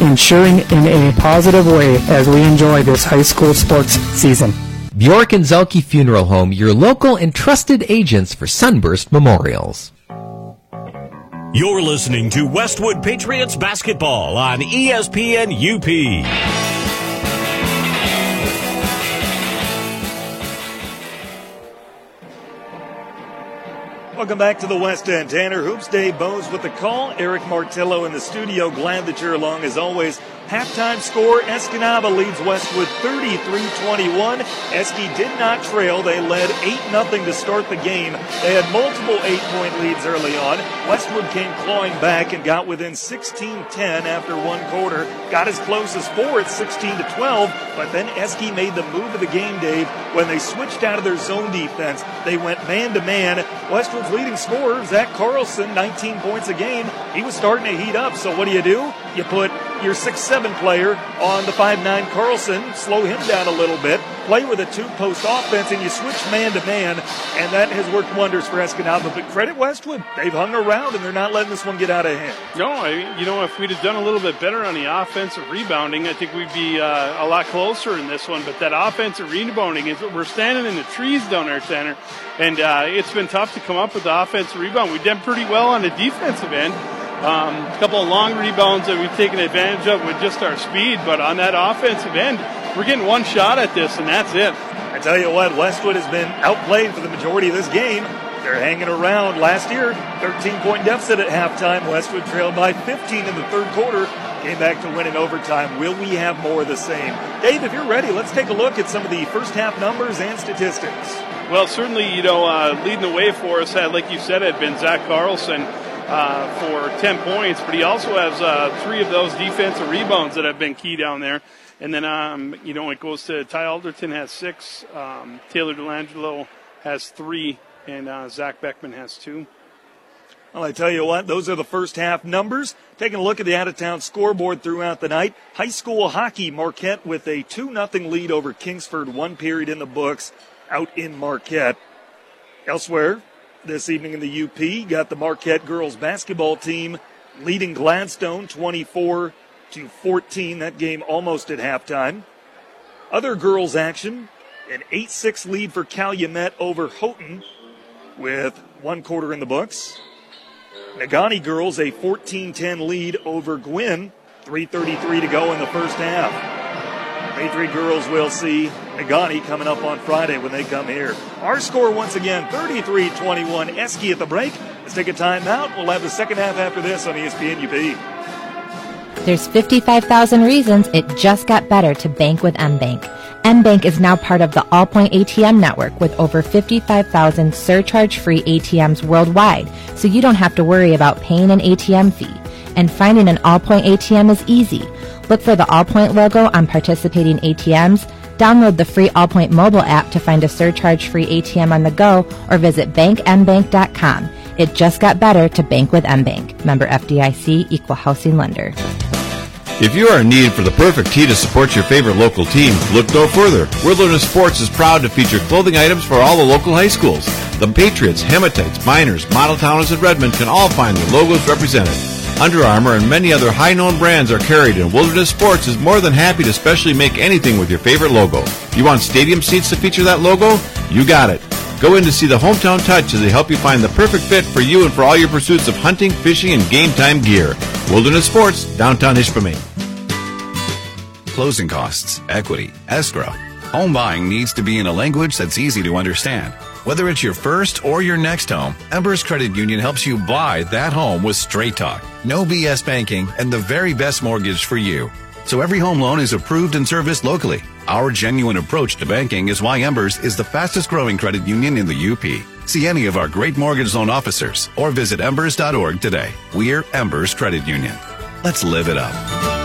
in cheering in a positive way as we enjoy this high school sports season. Bjork and Zelke Funeral Home, your local and trusted agents for Sunburst Memorials. You're listening to Westwood Patriots basketball on ESPN UP. Welcome back to the West End. Tanner Hoops, Dave Bose with the call. Eric Martello in the studio. Glad that you're along as always. Halftime score, Escanaba leads Westwood 33-21. Esky did not trail. They led 8-0 to start the game. They had multiple eight-point leads early on. Westwood came clawing back and got within 16-10 after one quarter. Got as close as four at 16-12, but then Esky made the move of the game, Dave, when they switched out of their zone defense. They went man-to-man. Westwood's leading scorer, Zach Carlson, 19 points a game. He was starting to heat up, so what do you do? You put your 6-7 player on the 5-9 Carlson, slow him down a little bit, play with a two-post offense, and you switch man-to-man, and that has worked wonders for Escanaba. But credit Westwood. They've hung around, and they're not letting this one get out of hand. No, I, you know, if we'd have done a little bit better on the offensive rebounding, I think we'd be uh, a lot closer in this one. But that offensive rebounding is we're standing in the trees down there, Tanner, and uh, it's been tough to come up with the offensive rebound. We did pretty well on the defensive end. Um, a couple of long rebounds that we've taken advantage of with just our speed, but on that offensive end, we're getting one shot at this, and that's it. I tell you what, Westwood has been outplayed for the majority of this game. They're hanging around. Last year, 13 point deficit at halftime. Westwood trailed by 15 in the third quarter. Came back to win in overtime. Will we have more of the same? Dave, if you're ready, let's take a look at some of the first half numbers and statistics. Well, certainly, you know, uh, leading the way for us had, like you said, had been Zach Carlson uh, for 10 points, but he also has uh, three of those defensive rebounds that have been key down there. And then, um, you know, it goes to Ty Alderton has six, um, Taylor Delangelo has three, and uh, Zach Beckman has two. Well, I tell you what, those are the first half numbers. Taking a look at the out of town scoreboard throughout the night. High school hockey, Marquette with a 2 0 lead over Kingsford, one period in the books out in Marquette. Elsewhere, this evening in the UP, got the Marquette girls basketball team leading Gladstone 24 to 14. That game almost at halftime. Other girls action, an 8 6 lead for Calumet over Houghton with one quarter in the books. Negaunee girls a 14-10 lead over Gwinn. 3.33 to go in the first half. Patriot girls will see Negaunee coming up on Friday when they come here. Our score once again, 33-21. Esky at the break. Let's take a timeout. We'll have the second half after this on ESPN UP. There's 55,000 reasons it just got better to bank with MBank. MBank is now part of the Allpoint ATM network with over 55,000 surcharge-free ATMs worldwide, so you don't have to worry about paying an ATM fee. And finding an Allpoint ATM is easy. Look for the Allpoint logo on participating ATMs, download the free Allpoint mobile app to find a surcharge-free ATM on the go, or visit bankmbank.com. It just got better to bank with MBank. Member FDIC, Equal Housing Lender. If you are in need for the perfect tee to support your favorite local team, look no further. Wilderness Sports is proud to feature clothing items for all the local high schools. The Patriots, Hematites, Miners, Model Towns, and Redmond can all find their logos represented. Under Armour and many other high-known brands are carried, and Wilderness Sports is more than happy to specially make anything with your favorite logo. You want stadium seats to feature that logo? You got it. Go in to see the Hometown Touch as they help you find the perfect fit for you and for all your pursuits of hunting, fishing, and game time gear. Wilderness Sports, downtown Ishpeming. Closing costs, equity, escrow. Home buying needs to be in a language that's easy to understand. Whether it's your first or your next home, Embers Credit Union helps you buy that home with straight talk, no BS banking, and the very best mortgage for you. So every home loan is approved and serviced locally. Our genuine approach to banking is why Embers is the fastest growing credit union in the UP. See any of our great mortgage loan officers or visit embers.org today. We're Embers Credit Union. Let's live it up.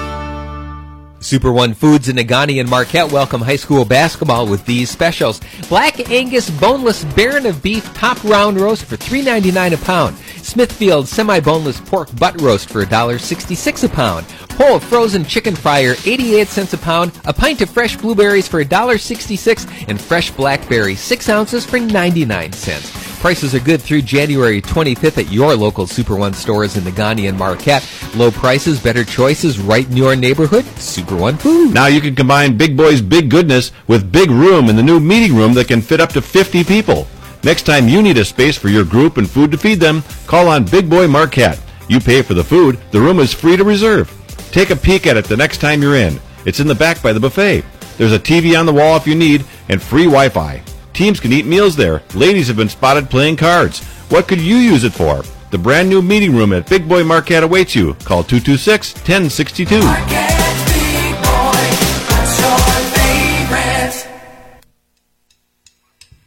Super One Foods in Negaunee and Marquette welcome high school basketball with these specials. Black Angus boneless Baron of beef top round roast for $3.99 a pound. Smithfield semi-boneless pork butt roast for $1.66 a pound. Whole frozen chicken fryer 88 cents a pound. A pint of fresh blueberries for $1.66 and fresh blackberry 6 ounces for 99 cents. Prices are good through January 25th at your local Super One stores in Negaunee and Marquette. Low prices, better choices right in your neighborhood. Super One Food. Now you can combine Big Boy's big goodness with big room in the new meeting room that can fit up to 50 people. Next time you need a space for your group and food to feed them, call on Big Boy Marquette. You pay for the food, the room is free to reserve. Take a peek at it the next time you're in. It's in the back by the buffet. There's a TV on the wall if you need, and free Wi Fi. Teams can eat meals there. Ladies have been spotted playing cards. What could you use it for? The brand new meeting room at Big Boy Marquette awaits you. Call 226 1062.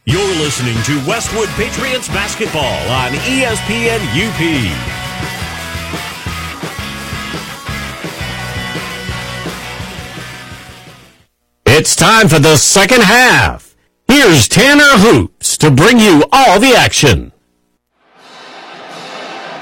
You're listening to Westwood Patriots basketball on ESPN UP. It's time for the second half. Here's Tanner Hoops to bring you all the action.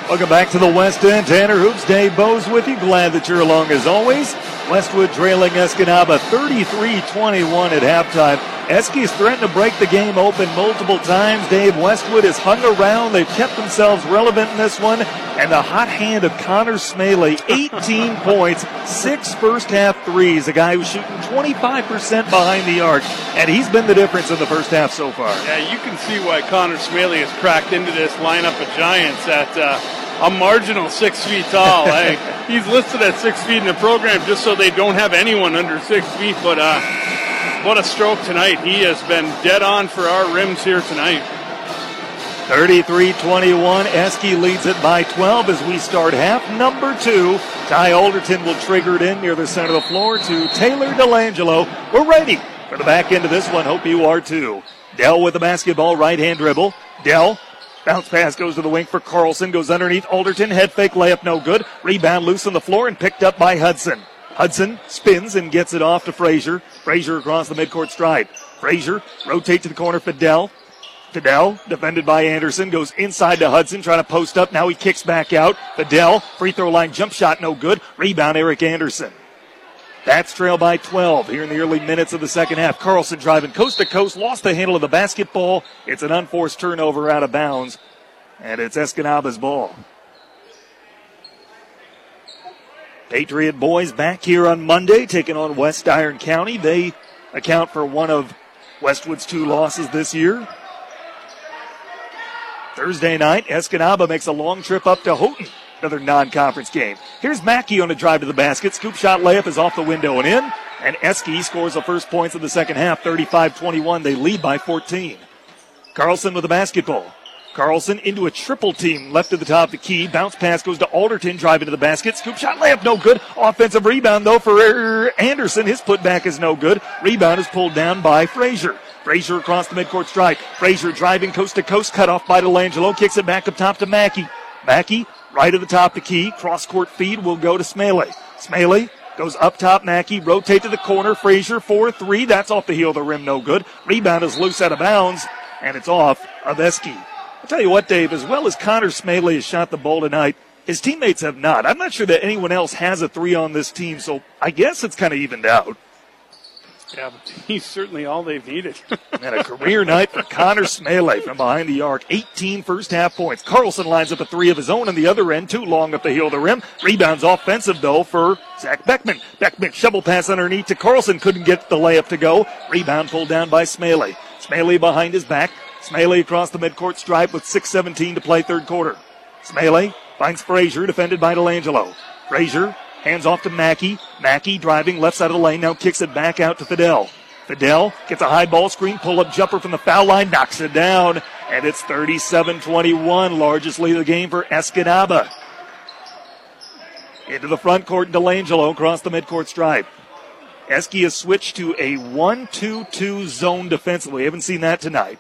Welcome back to the West End. Tanner Hoops, Dave Bose with you. Glad that you're along as always. Westwood trailing Escanaba 33-21 at halftime. Eskies threatened to break the game open multiple times. Dave Westwood has hung around. They've kept themselves relevant in this one. And the hot hand of Connor Smaley, 18 points, six first half threes. A guy who's shooting 25% behind the arc. And he's been the difference in the first half so far. Yeah, you can see why Connor Smaley has cracked into this lineup of Giants at uh, a marginal six feet tall. hey, he's listed at six feet in the program just so they don't have anyone under six feet. But uh, what a stroke tonight. He has been dead on for our rims here tonight. 33-21. Eski leads it by 12 as we start half number two. Ty Alderton will trigger it in near the center of the floor to Taylor Delangelo. We're ready for the back end of this one. Hope you are too. Dell with the basketball, right hand dribble. Dell Bounce pass goes to the wing for Carlson. Goes underneath Alderton. Head fake layup no good. Rebound loose on the floor and picked up by Hudson. Hudson spins and gets it off to Frazier. Frazier across the midcourt stride. Frazier rotate to the corner. Fidel. Fidel, defended by Anderson, goes inside to Hudson, trying to post up. Now he kicks back out. Fidel, free throw line jump shot, no good. Rebound, Eric Anderson. That's trail by 12 here in the early minutes of the second half. Carlson driving coast to coast, lost the handle of the basketball. It's an unforced turnover out of bounds, and it's Escanaba's ball. Patriot boys back here on Monday, taking on West Iron County. They account for one of Westwood's two losses this year. Thursday night, Escanaba makes a long trip up to Houghton another non-conference game. Here's Mackey on a drive to the basket. Scoop shot layup is off the window and in. And Eski scores the first points of the second half, 35-21. They lead by 14. Carlson with the basketball. Carlson into a triple team left to the top of the key. Bounce pass goes to Alderton, driving to the basket. Scoop shot layup, no good. Offensive rebound though for Anderson. His putback is no good. Rebound is pulled down by Frazier. Frazier across the midcourt strike. Frazier driving coast to coast, cut off by Delangelo. Kicks it back up top to Mackey. Mackey right at the top of the key. Cross court feed will go to Smaley. Smaley goes up top. Mackey rotate to the corner. Frazier 4 3. That's off the heel of the rim. No good. Rebound is loose out of bounds, and it's off of Eski. I'll tell you what, Dave, as well as Connor Smaley has shot the ball tonight, his teammates have not. I'm not sure that anyone else has a three on this team, so I guess it's kind of evened out. Yeah, but he's certainly all they've needed. and a career night for Connor Smale from behind the arc. 18 first half points. Carlson lines up a three of his own on the other end, too long up the heel of the rim. Rebounds offensive, though, for Zach Beckman. Beckman shovel pass underneath to Carlson. Couldn't get the layup to go. Rebound pulled down by Smale. Smale behind his back. Smiley across the midcourt stripe with 6.17 to play third quarter. Smiley finds Frazier, defended by Delangelo. Frazier hands off to Mackey. Mackey driving left side of the lane, now kicks it back out to Fidel. Fidel gets a high ball screen, pull up jumper from the foul line, knocks it down, and it's 37 21, largest lead of the game for Escanaba. Into the front court, Delangelo across the midcourt stripe. Eski has switched to a 1 2 2 zone defensively. Haven't seen that tonight.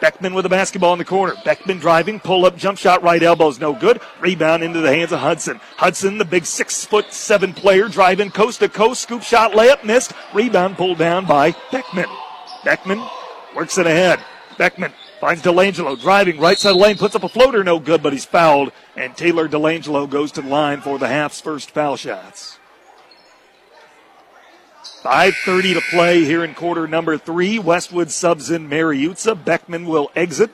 Beckman with the basketball in the corner. Beckman driving, pull up, jump shot, right elbow's no good. Rebound into the hands of Hudson. Hudson, the big six foot seven player, driving coast to coast, scoop shot, layup missed. Rebound pulled down by Beckman. Beckman works it ahead. Beckman finds Delangelo driving right side lane, puts up a floater, no good, but he's fouled. And Taylor Delangelo goes to the line for the half's first foul shots. 5.30 to play here in quarter number three. Westwood subs in Mariuzza. Beckman will exit.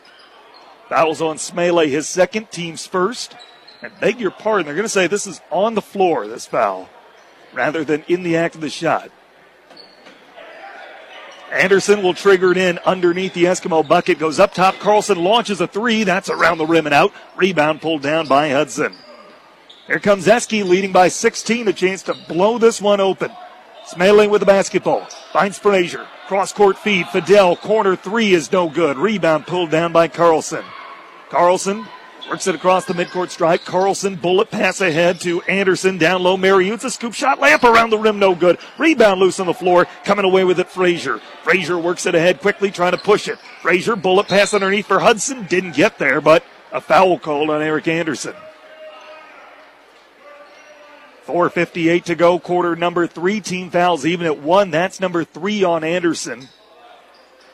Fouls on Smele, his second, team's first. And beg your pardon, they're going to say this is on the floor, this foul, rather than in the act of the shot. Anderson will trigger it in underneath the Eskimo bucket. Goes up top. Carlson launches a three. That's around the rim and out. Rebound pulled down by Hudson. Here comes Eski leading by 16. A chance to blow this one open. Smaling with the basketball. Finds Frazier. Cross court feed. Fidel. Corner three is no good. Rebound pulled down by Carlson. Carlson works it across the midcourt stripe. Carlson bullet pass ahead to Anderson. Down low. Mariuzza scoop shot. Lamp around the rim. No good. Rebound loose on the floor. Coming away with it. Frazier. Frazier works it ahead quickly trying to push it. Frazier bullet pass underneath for Hudson. Didn't get there, but a foul called on Eric Anderson. 4.58 to go, quarter number three. Team fouls even at one. That's number three on Anderson.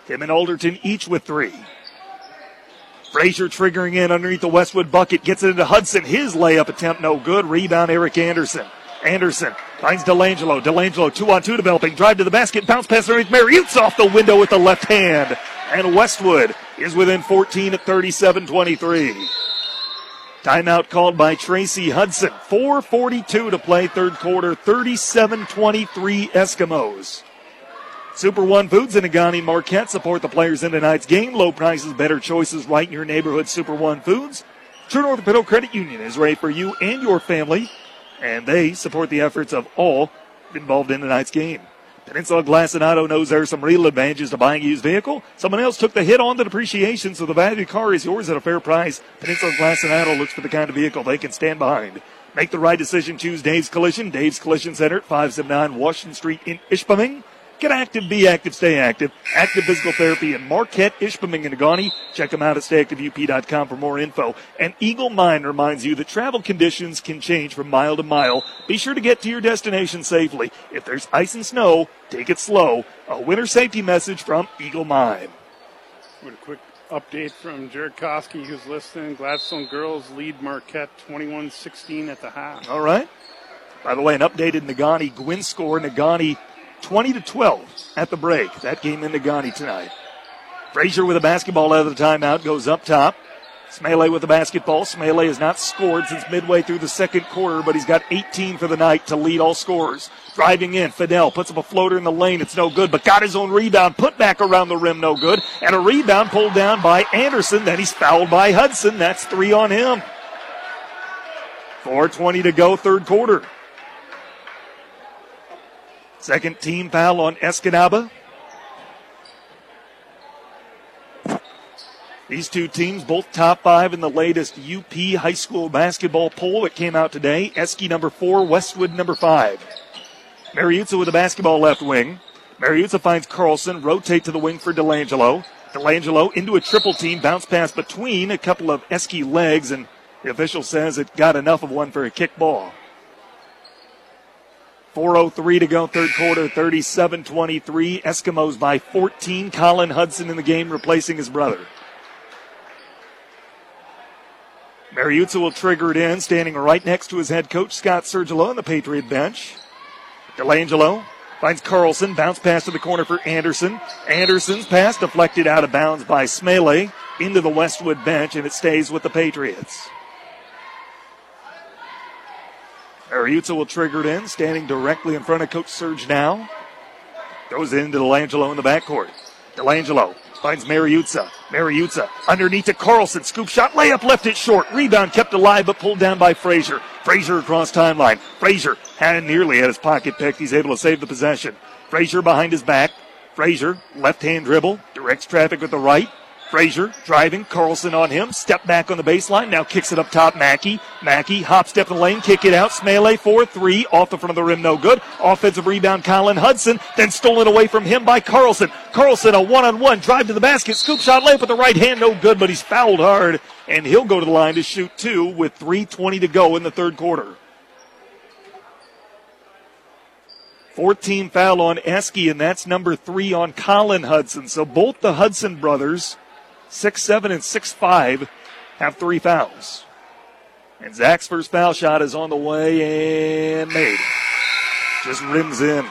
Tim and Alderton each with three. Frazier triggering in underneath the Westwood bucket, gets it into Hudson. His layup attempt no good. Rebound Eric Anderson. Anderson finds Delangelo. Delangelo two on two developing. Drive to the basket. Bounce pass underneath Mariuzza off the window with the left hand. And Westwood is within 14 at 37 23. Timeout called by Tracy Hudson. 4.42 to play third quarter. 37 23 Eskimos. Super One Foods and Negaunee Marquette support the players in tonight's game. Low prices, better choices right in your neighborhood. Super One Foods. True North Dakota Credit Union is ready for you and your family, and they support the efforts of all involved in tonight's game. Peninsula Auto knows there are some real advantages to buying a used vehicle. Someone else took the hit on the depreciation, so the value of the car is yours at a fair price. Peninsula Glass and Auto looks for the kind of vehicle they can stand behind. Make the right decision. Choose Dave's Collision. Dave's Collision Center at 579 Washington Street in Ishpeming. Get active, be active, stay active. Active Physical Therapy in Marquette, Ishpeming, and Negaunee. Check them out at stayactiveup.com for more info. And Eagle Mine reminds you that travel conditions can change from mile to mile. Be sure to get to your destination safely. If there's ice and snow, take it slow. A winter safety message from Eagle Mine. With a quick update from Jared Koski, who's listening. Gladstone girls lead Marquette 21-16 at the half. All right. By the way, an updated Negaunee Gwinn score. Negaunee 20 to 12 at the break. That game in Negaunee tonight. Frazier with a basketball out of the timeout goes up top. Smele with the basketball. Smele has not scored since midway through the second quarter, but he's got 18 for the night to lead all scorers. Driving in, Fidel puts up a floater in the lane. It's no good, but got his own rebound. Put back around the rim, no good. And a rebound pulled down by Anderson. Then he's fouled by Hudson. That's three on him. 4.20 to go, third quarter. Second team foul on Escanaba. These two teams both top five in the latest UP high school basketball poll that came out today. Eski number four, Westwood number five. Mariuzza with the basketball left wing. Mariuzza finds Carlson, rotate to the wing for Delangelo. Delangelo into a triple team, bounce pass between a couple of Eski legs, and the official says it got enough of one for a kick ball. 4.03 to go, third quarter, 37 23. Eskimos by 14. Colin Hudson in the game, replacing his brother. Mariuzza will trigger it in, standing right next to his head coach, Scott Sergilo, on the Patriot bench. Delangelo finds Carlson, bounce pass to the corner for Anderson. Anderson's pass deflected out of bounds by Smele into the Westwood bench, and it stays with the Patriots. Mariuzza will trigger it in, standing directly in front of Coach Surge now. Goes into Delangelo in the backcourt. Delangelo finds Mariuzza. Mariuzza underneath to Carlson. Scoop shot, layup, left it short. Rebound kept alive, but pulled down by Frazier. Frazier across timeline. Frazier had nearly had his pocket picked. He's able to save the possession. Frazier behind his back. Frazier, left hand dribble, directs traffic with the right. Frazier driving, Carlson on him, step back on the baseline, now kicks it up top, Mackey. Mackey, hop step in the lane, kick it out, Smale 4-3, off the front of the rim, no good. Offensive rebound, Colin Hudson, then stolen away from him by Carlson. Carlson, a one-on-one, drive to the basket, scoop shot, layup with the right hand, no good, but he's fouled hard, and he'll go to the line to shoot two with 3.20 to go in the third quarter. 14 foul on Eski, and that's number three on Colin Hudson. So both the Hudson brothers six seven and six five, have three fouls. And Zach's first foul shot is on the way and made. Just rims in.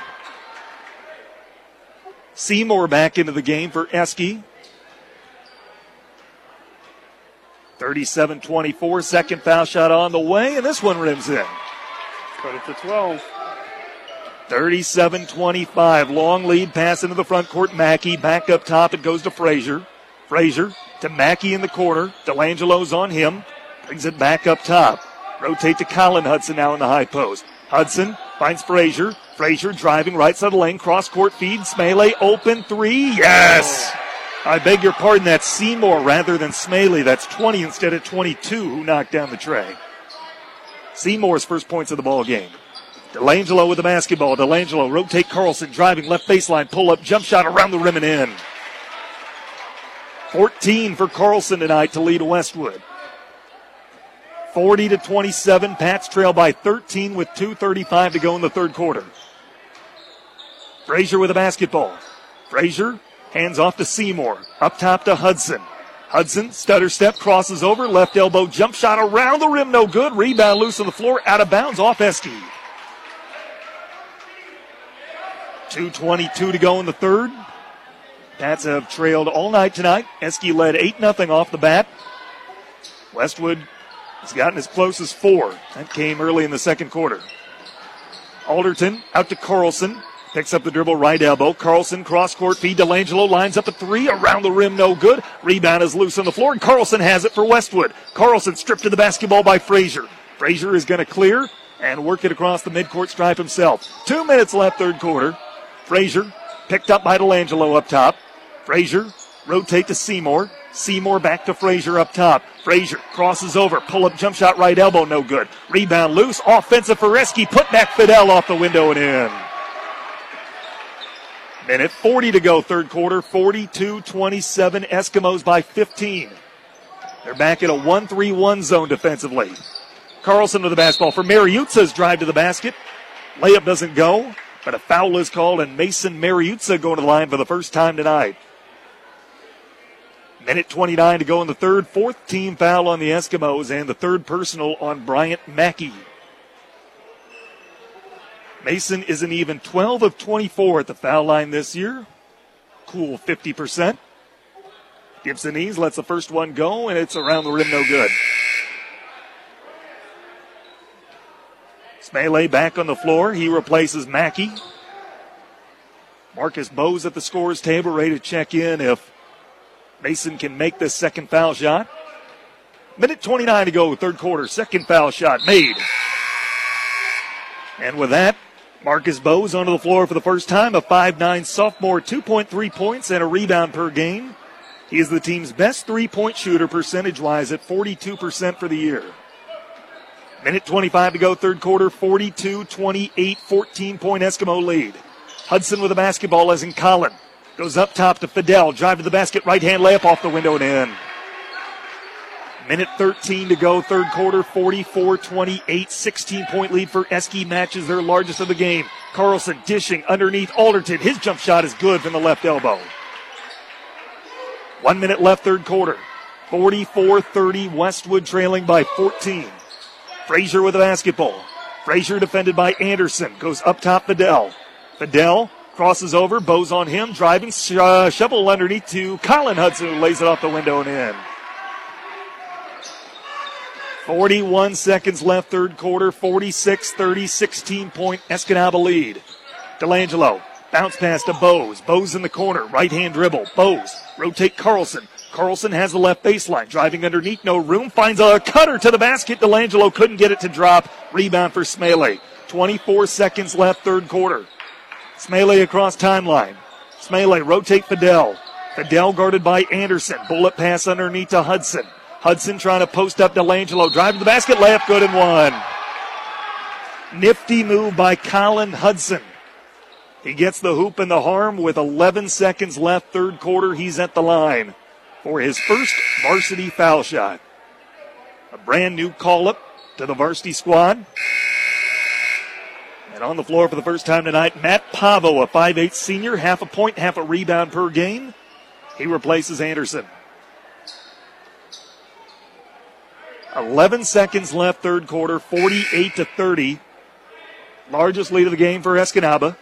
Seymour back into the game for Eski. 37 24, second foul shot on the way, and this one rims in. Cut it to 12. 37 25. Long lead pass into the front court. Mackey back up top. It goes to Frazier. Frazier to Mackey in the corner. Delangelo's on him. Brings it back up top. Rotate to Colin Hudson now in the high post. Hudson finds Frazier. Frazier driving right side of the lane. Cross court feed. Smale open three. Yes! I beg your pardon. That's Seymour rather than Smaley. That's 20 instead of 22 who knocked down the tray. Seymour's first points of the ball game. Delangelo with the basketball. Delangelo rotate Carlson driving left baseline. Pull up jump shot around the rim and in. 14 for Carlson tonight to lead Westwood. 40 to 27. Pats trail by 13 with 2.35 to go in the third quarter. Frazier with a basketball. Frazier hands off to Seymour. Up top to Hudson. Hudson, stutter step, crosses over, left elbow jump shot around the rim, no good. Rebound loose on the floor, out of bounds off Eski. 2.22 to go in the third. Pats have trailed all night tonight. Eski led 8 0 off the bat. Westwood has gotten as close as four. That came early in the second quarter. Alderton out to Carlson. Picks up the dribble, right elbow. Carlson cross court feed. Delangelo lines up a three. Around the rim, no good. Rebound is loose on the floor, and Carlson has it for Westwood. Carlson stripped to the basketball by Frazier. Frazier is going to clear and work it across the midcourt stripe himself. Two minutes left, third quarter. Frazier picked up by Delangelo up top. Frazier rotate to Seymour. Seymour back to Frazier up top. Frazier crosses over. Pull up jump shot right elbow. No good. Rebound loose. Offensive for Eski. Put back Fidel off the window and in. Minute 40 to go, third quarter. 42 27. Eskimos by 15. They're back in a 1 3 1 zone defensively. Carlson with the basketball for Mariuzza's drive to the basket. Layup doesn't go, but a foul is called, and Mason Mariuzza going to the line for the first time tonight. Minute 29 to go in the third. Fourth team foul on the Eskimos and the third personal on Bryant Mackey. Mason is an even 12 of 24 at the foul line this year. Cool 50%. Gibsonese lets the first one go, and it's around the rim, no good. Smale back on the floor. He replaces Mackey. Marcus Bose at the scores table, ready to check in if Mason can make this second foul shot. Minute 29 to go, third quarter. Second foul shot made. And with that, Marcus Bose onto the floor for the first time, a 5'9 sophomore, 2.3 points and a rebound per game. He is the team's best three point shooter percentage wise at 42% for the year. Minute 25 to go, third quarter, 42 28, 14 point Eskimo lead. Hudson with the basketball as in Colin. Goes up top to Fidel. Drive to the basket. Right hand layup off the window and in. Minute 13 to go. Third quarter. 44 28. 16 point lead for Eski. Matches their largest of the game. Carlson dishing underneath Alderton. His jump shot is good from the left elbow. One minute left, third quarter. 44 30. Westwood trailing by 14. Frazier with the basketball. Frazier defended by Anderson. Goes up top Fidel. Fidel Crosses over, Bose on him, driving, sh- uh, shovel underneath to Colin Hudson, who lays it off the window and in. 41 seconds left, third quarter, 46 30, 16 point Escanaba lead. Delangelo, bounce pass to Bose. Bose in the corner, right hand dribble. Bose, rotate Carlson. Carlson has the left baseline, driving underneath, no room, finds a cutter to the basket. Delangelo couldn't get it to drop. Rebound for Smiley. 24 seconds left, third quarter. Smiley across timeline. Smiley rotate Fidel. Fidel guarded by Anderson. Bullet pass underneath to Hudson. Hudson trying to post up Delangelo. Drive to the basket, layup good and one. Nifty move by Colin Hudson. He gets the hoop and the harm with 11 seconds left, third quarter. He's at the line for his first varsity foul shot. A brand new call up to the varsity squad. And on the floor for the first time tonight, Matt Pavo, a 5'8 senior, half a point, half a rebound per game. He replaces Anderson. 11 seconds left, third quarter, 48 to 30. Largest lead of the game for Escanaba.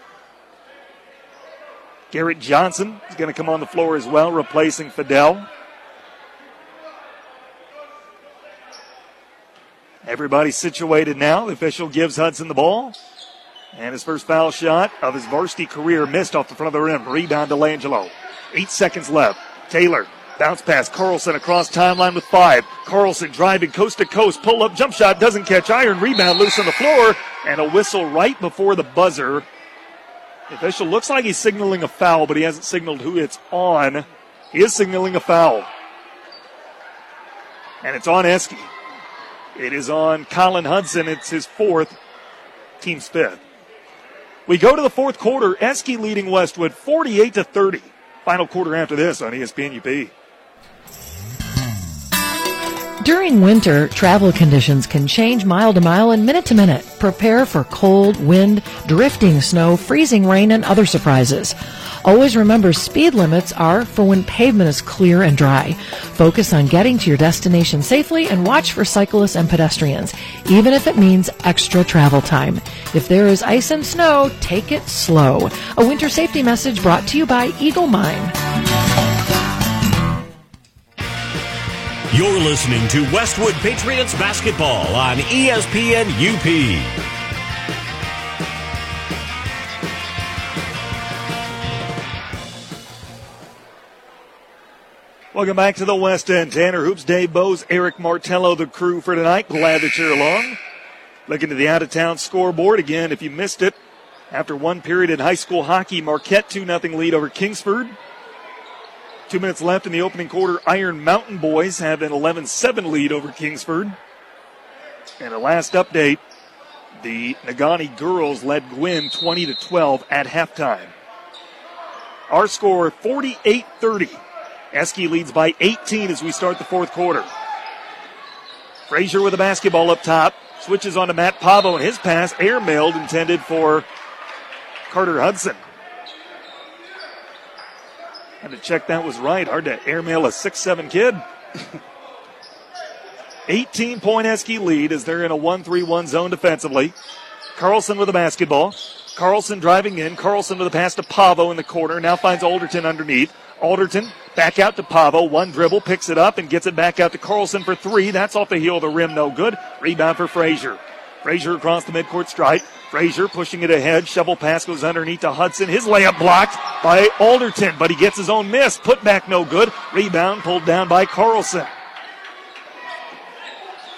Garrett Johnson is going to come on the floor as well, replacing Fidel. Everybody situated now. The official gives Hudson the ball. And his first foul shot of his varsity career missed off the front of the rim. Rebound to Langelo. Eight seconds left. Taylor bounce pass. Carlson across timeline with five. Carlson driving coast to coast. Pull up jump shot doesn't catch iron. Rebound loose on the floor. And a whistle right before the buzzer. The official looks like he's signaling a foul, but he hasn't signaled who it's on. He is signaling a foul. And it's on Eski. It is on Colin Hudson. It's his fourth, team's fifth. We go to the fourth quarter. Eski leading Westwood 48 to 30. Final quarter after this on ESPN UP. During winter, travel conditions can change mile to mile and minute to minute. Prepare for cold, wind, drifting snow, freezing rain, and other surprises. Always remember speed limits are for when pavement is clear and dry. Focus on getting to your destination safely and watch for cyclists and pedestrians, even if it means extra travel time. If there is ice and snow, take it slow. A winter safety message brought to you by Eagle Mine. You're listening to Westwood Patriots basketball on ESPN UP. Welcome back to the West End. Tanner Hoops, Dave Bose, Eric Martello, the crew for tonight. Glad that you're along. Looking to the out of town scoreboard again. If you missed it, after one period in high school hockey, Marquette 2 0 lead over Kingsford. Two minutes left in the opening quarter. Iron Mountain Boys have an 11 7 lead over Kingsford. And the last update the Negaunee girls led Gwinn 20 to 12 at halftime. Our score 48 30. Eski leads by 18 as we start the fourth quarter. Frazier with a basketball up top. Switches on to Matt Pavo and his pass airmailed intended for Carter Hudson. Had to check that was right. Hard to airmail a six-seven kid. 18 point Eski lead as they're in a 1 3 1 zone defensively. Carlson with the basketball. Carlson driving in. Carlson with a pass to Pavo in the corner. Now finds Alderton underneath. Alderton back out to Pavo. One dribble, picks it up and gets it back out to Carlson for three. That's off the heel of the rim, no good. Rebound for Frazier. Frazier across the midcourt stripe. Frazier pushing it ahead. Shovel pass goes underneath to Hudson. His layup blocked by Alderton, but he gets his own miss. Put back no good. Rebound pulled down by Carlson.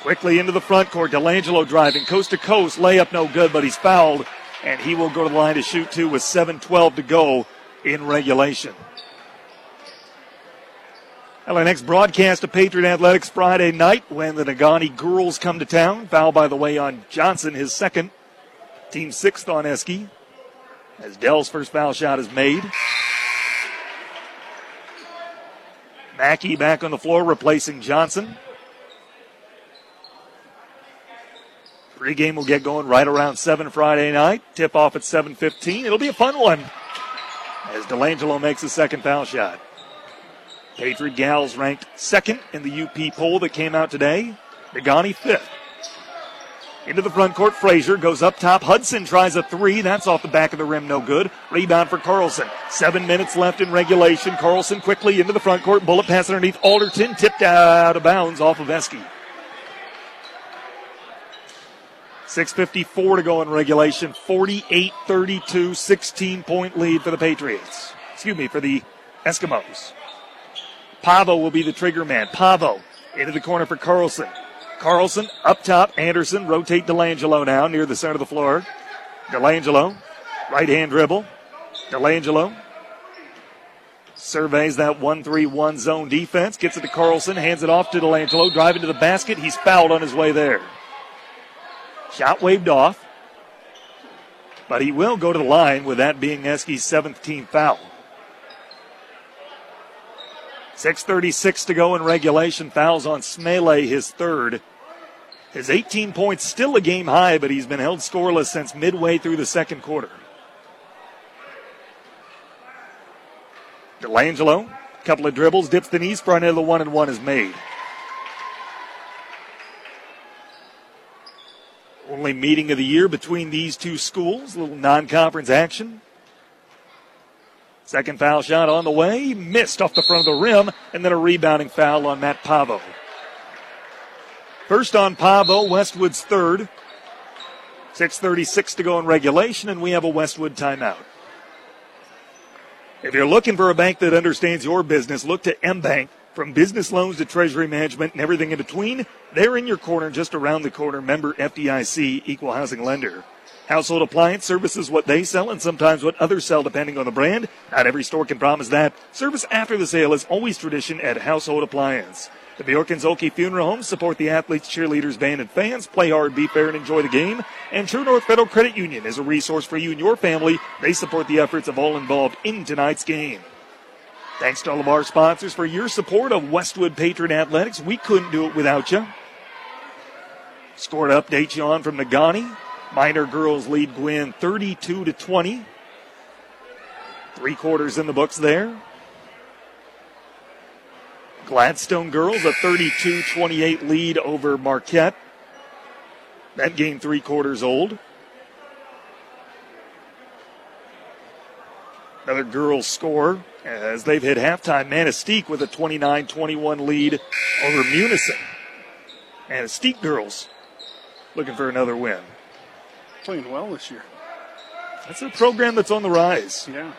Quickly into the front court. Delangelo driving coast to coast. Layup no good, but he's fouled. And he will go to the line to shoot two with 7.12 to go in regulation. Next broadcast of Patriot Athletics Friday night when the Negaunee girls come to town. Foul, by the way, on Johnson, his second. Team sixth on Eski. As Dell's first foul shot is made. Mackey back on the floor replacing Johnson. Pre-game will get going right around 7 Friday night. Tip off at 7.15. It'll be a fun one as Delangelo makes a second foul shot. Patriot Gals ranked second in the UP poll that came out today. Negaunee fifth. Into the front court, Frazier goes up top. Hudson tries a three. That's off the back of the rim, no good. Rebound for Carlson. Seven minutes left in regulation. Carlson quickly into the front court. Bullet pass underneath Alderton. Tipped out of bounds off of Eski. 6.54 to go in regulation. 48 32, 16 point lead for the Patriots. Excuse me, for the Eskimos. Pavo will be the trigger man. Pavo into the corner for Carlson. Carlson up top. Anderson rotate Delangelo now near the center of the floor. Delangelo, right hand dribble. Delangelo surveys that 1 3 1 zone defense, gets it to Carlson, hands it off to Delangelo, driving to the basket. He's fouled on his way there. Shot waved off, but he will go to the line with that being Eski's seventh team foul. 6.36 to go in regulation. Fouls on Smele, his third. His 18 points still a game high, but he's been held scoreless since midway through the second quarter. Delangelo, couple of dribbles, dips the knees, front of the one and one is made. Only meeting of the year between these two schools, a little non conference action. Second foul shot on the way, missed off the front of the rim, and then a rebounding foul on Matt Pavo. First on Pavo, Westwood's third. 6.36 to go in regulation, and we have a Westwood timeout. If you're looking for a bank that understands your business, look to M Bank. From business loans to treasury management and everything in between, they're in your corner just around the corner. Member FDIC, equal housing lender. Household appliance services what they sell and sometimes what others sell depending on the brand. Not every store can promise that. Service after the sale is always tradition at Household Appliance. The Bjork and Zhulkie Funeral Home support the athletes, cheerleaders, band, and fans. Play hard, be fair, and enjoy the game. And True North Federal Credit Union is a resource for you and your family. They support the efforts of all involved in tonight's game. Thanks to all of our sponsors for your support of Westwood Patriot Athletics. We couldn't do it without you. Score to update you on from Negaunee. Miner girls lead Gwinn 32 to 20. Three quarters in the books there. Gladstone girls a 32 28 lead over Marquette. That game three quarters old. Another girls score as they've hit halftime. Manistique with a 29 21 lead over Munising. Manistique girls looking for another win. Playing well this year. That's a program that's on the rise. Yeah.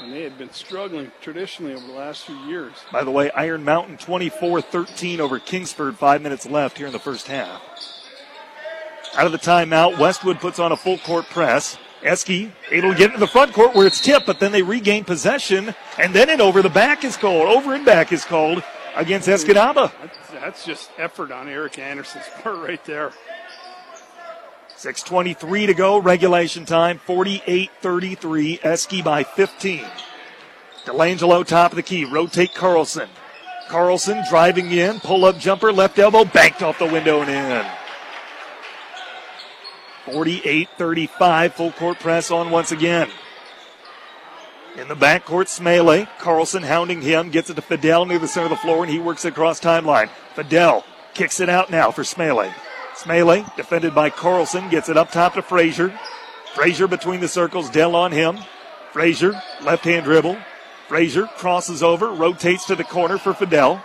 And they had been struggling traditionally over the last few years. By the way, Iron Mountain 24 13 over Kingsford, five minutes left here in the first half. Out of the timeout, Westwood puts on a full court press. Eski able to get into the front court where it's tipped, but then they regain possession, and then it over the back is called. Over and back is called against Escanaba. That's, that's just effort on Eric Anderson's part right there. 6.23 to go, regulation time, 48 33. Eski by 15. Delangelo, top of the key, rotate Carlson. Carlson driving in, pull up jumper, left elbow, banked off the window and in. 48 35, full court press on once again. In the backcourt, Smele. Carlson hounding him, gets it to Fidel near the center of the floor, and he works across timeline. Fidel kicks it out now for Smele. Smele, defended by Carlson, gets it up top to Frazier. Frazier between the circles, Dell on him. Frazier, left hand dribble. Frazier crosses over, rotates to the corner for Fidel.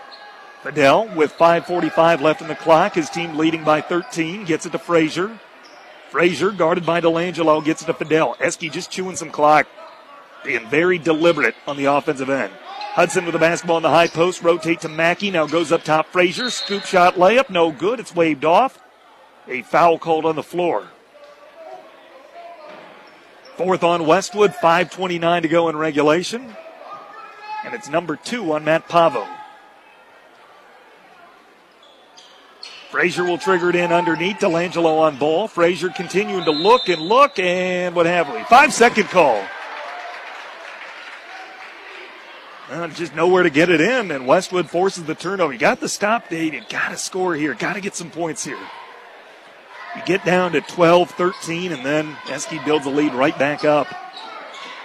Fidel, with 5.45 left in the clock, his team leading by 13, gets it to Frazier. Frazier, guarded by Delangelo, gets it to Fidel. Eski just chewing some clock, being very deliberate on the offensive end. Hudson with the basketball in the high post, rotate to Mackey, now goes up top Frazier, scoop shot layup, no good, it's waved off. A foul called on the floor. Fourth on Westwood, 5.29 to go in regulation. And it's number two on Matt Pavo. Frazier will trigger it in underneath. Delangelo on ball. Frazier continuing to look and look, and what have we? Five second call. Uh, just nowhere to get it in, and Westwood forces the turnover. You got the stop date. You got to score here. Got to get some points here. You get down to 12 13, and then Eski builds the lead right back up.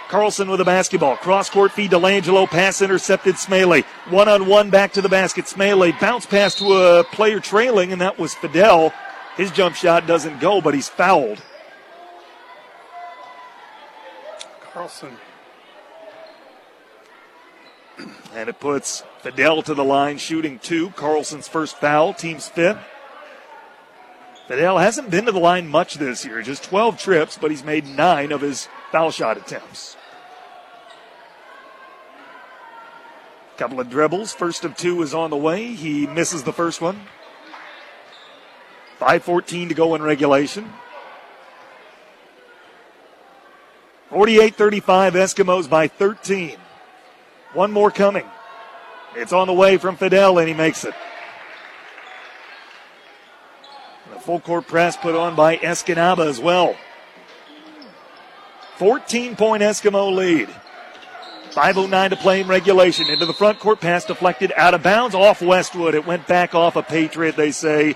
Carlson with the basketball. Cross court feed to Langelo. Pass intercepted Smele. One on one back to the basket. Smele bounce pass to a player trailing, and that was Fidel. His jump shot doesn't go, but he's fouled. Carlson. And it puts Fidel to the line, shooting two. Carlson's first foul, team's fifth. Fidel hasn't been to the line much this year, just 12 trips, but he's made nine of his foul shot attempts. Couple of dribbles. First of two is on the way. He misses the first one. 5.14 to go in regulation. 48 35, Eskimos by 13. One more coming. It's on the way from Fidel, and he makes it. And a full court press put on by Escanaba as well. 14 point Eskimo lead. 5.09 to play in regulation. Into the front court pass deflected out of bounds off Westwood. It went back off a Patriot, they say,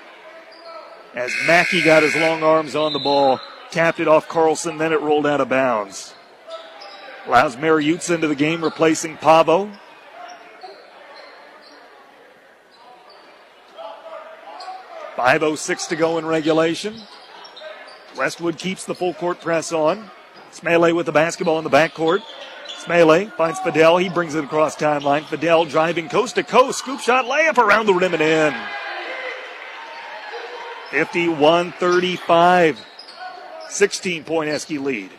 as Mackey got his long arms on the ball. Tapped it off Carlson, then it rolled out of bounds. Allows Mariuzza into the game, replacing Pavo. Five oh six to go in regulation. Westwood keeps the full court press on. Smele with the basketball in the backcourt. Smele finds Fidel. He brings it across timeline. Fidel driving coast to coast. Scoop shot layup around the rim and in. 51 35. 16 point Eski lead.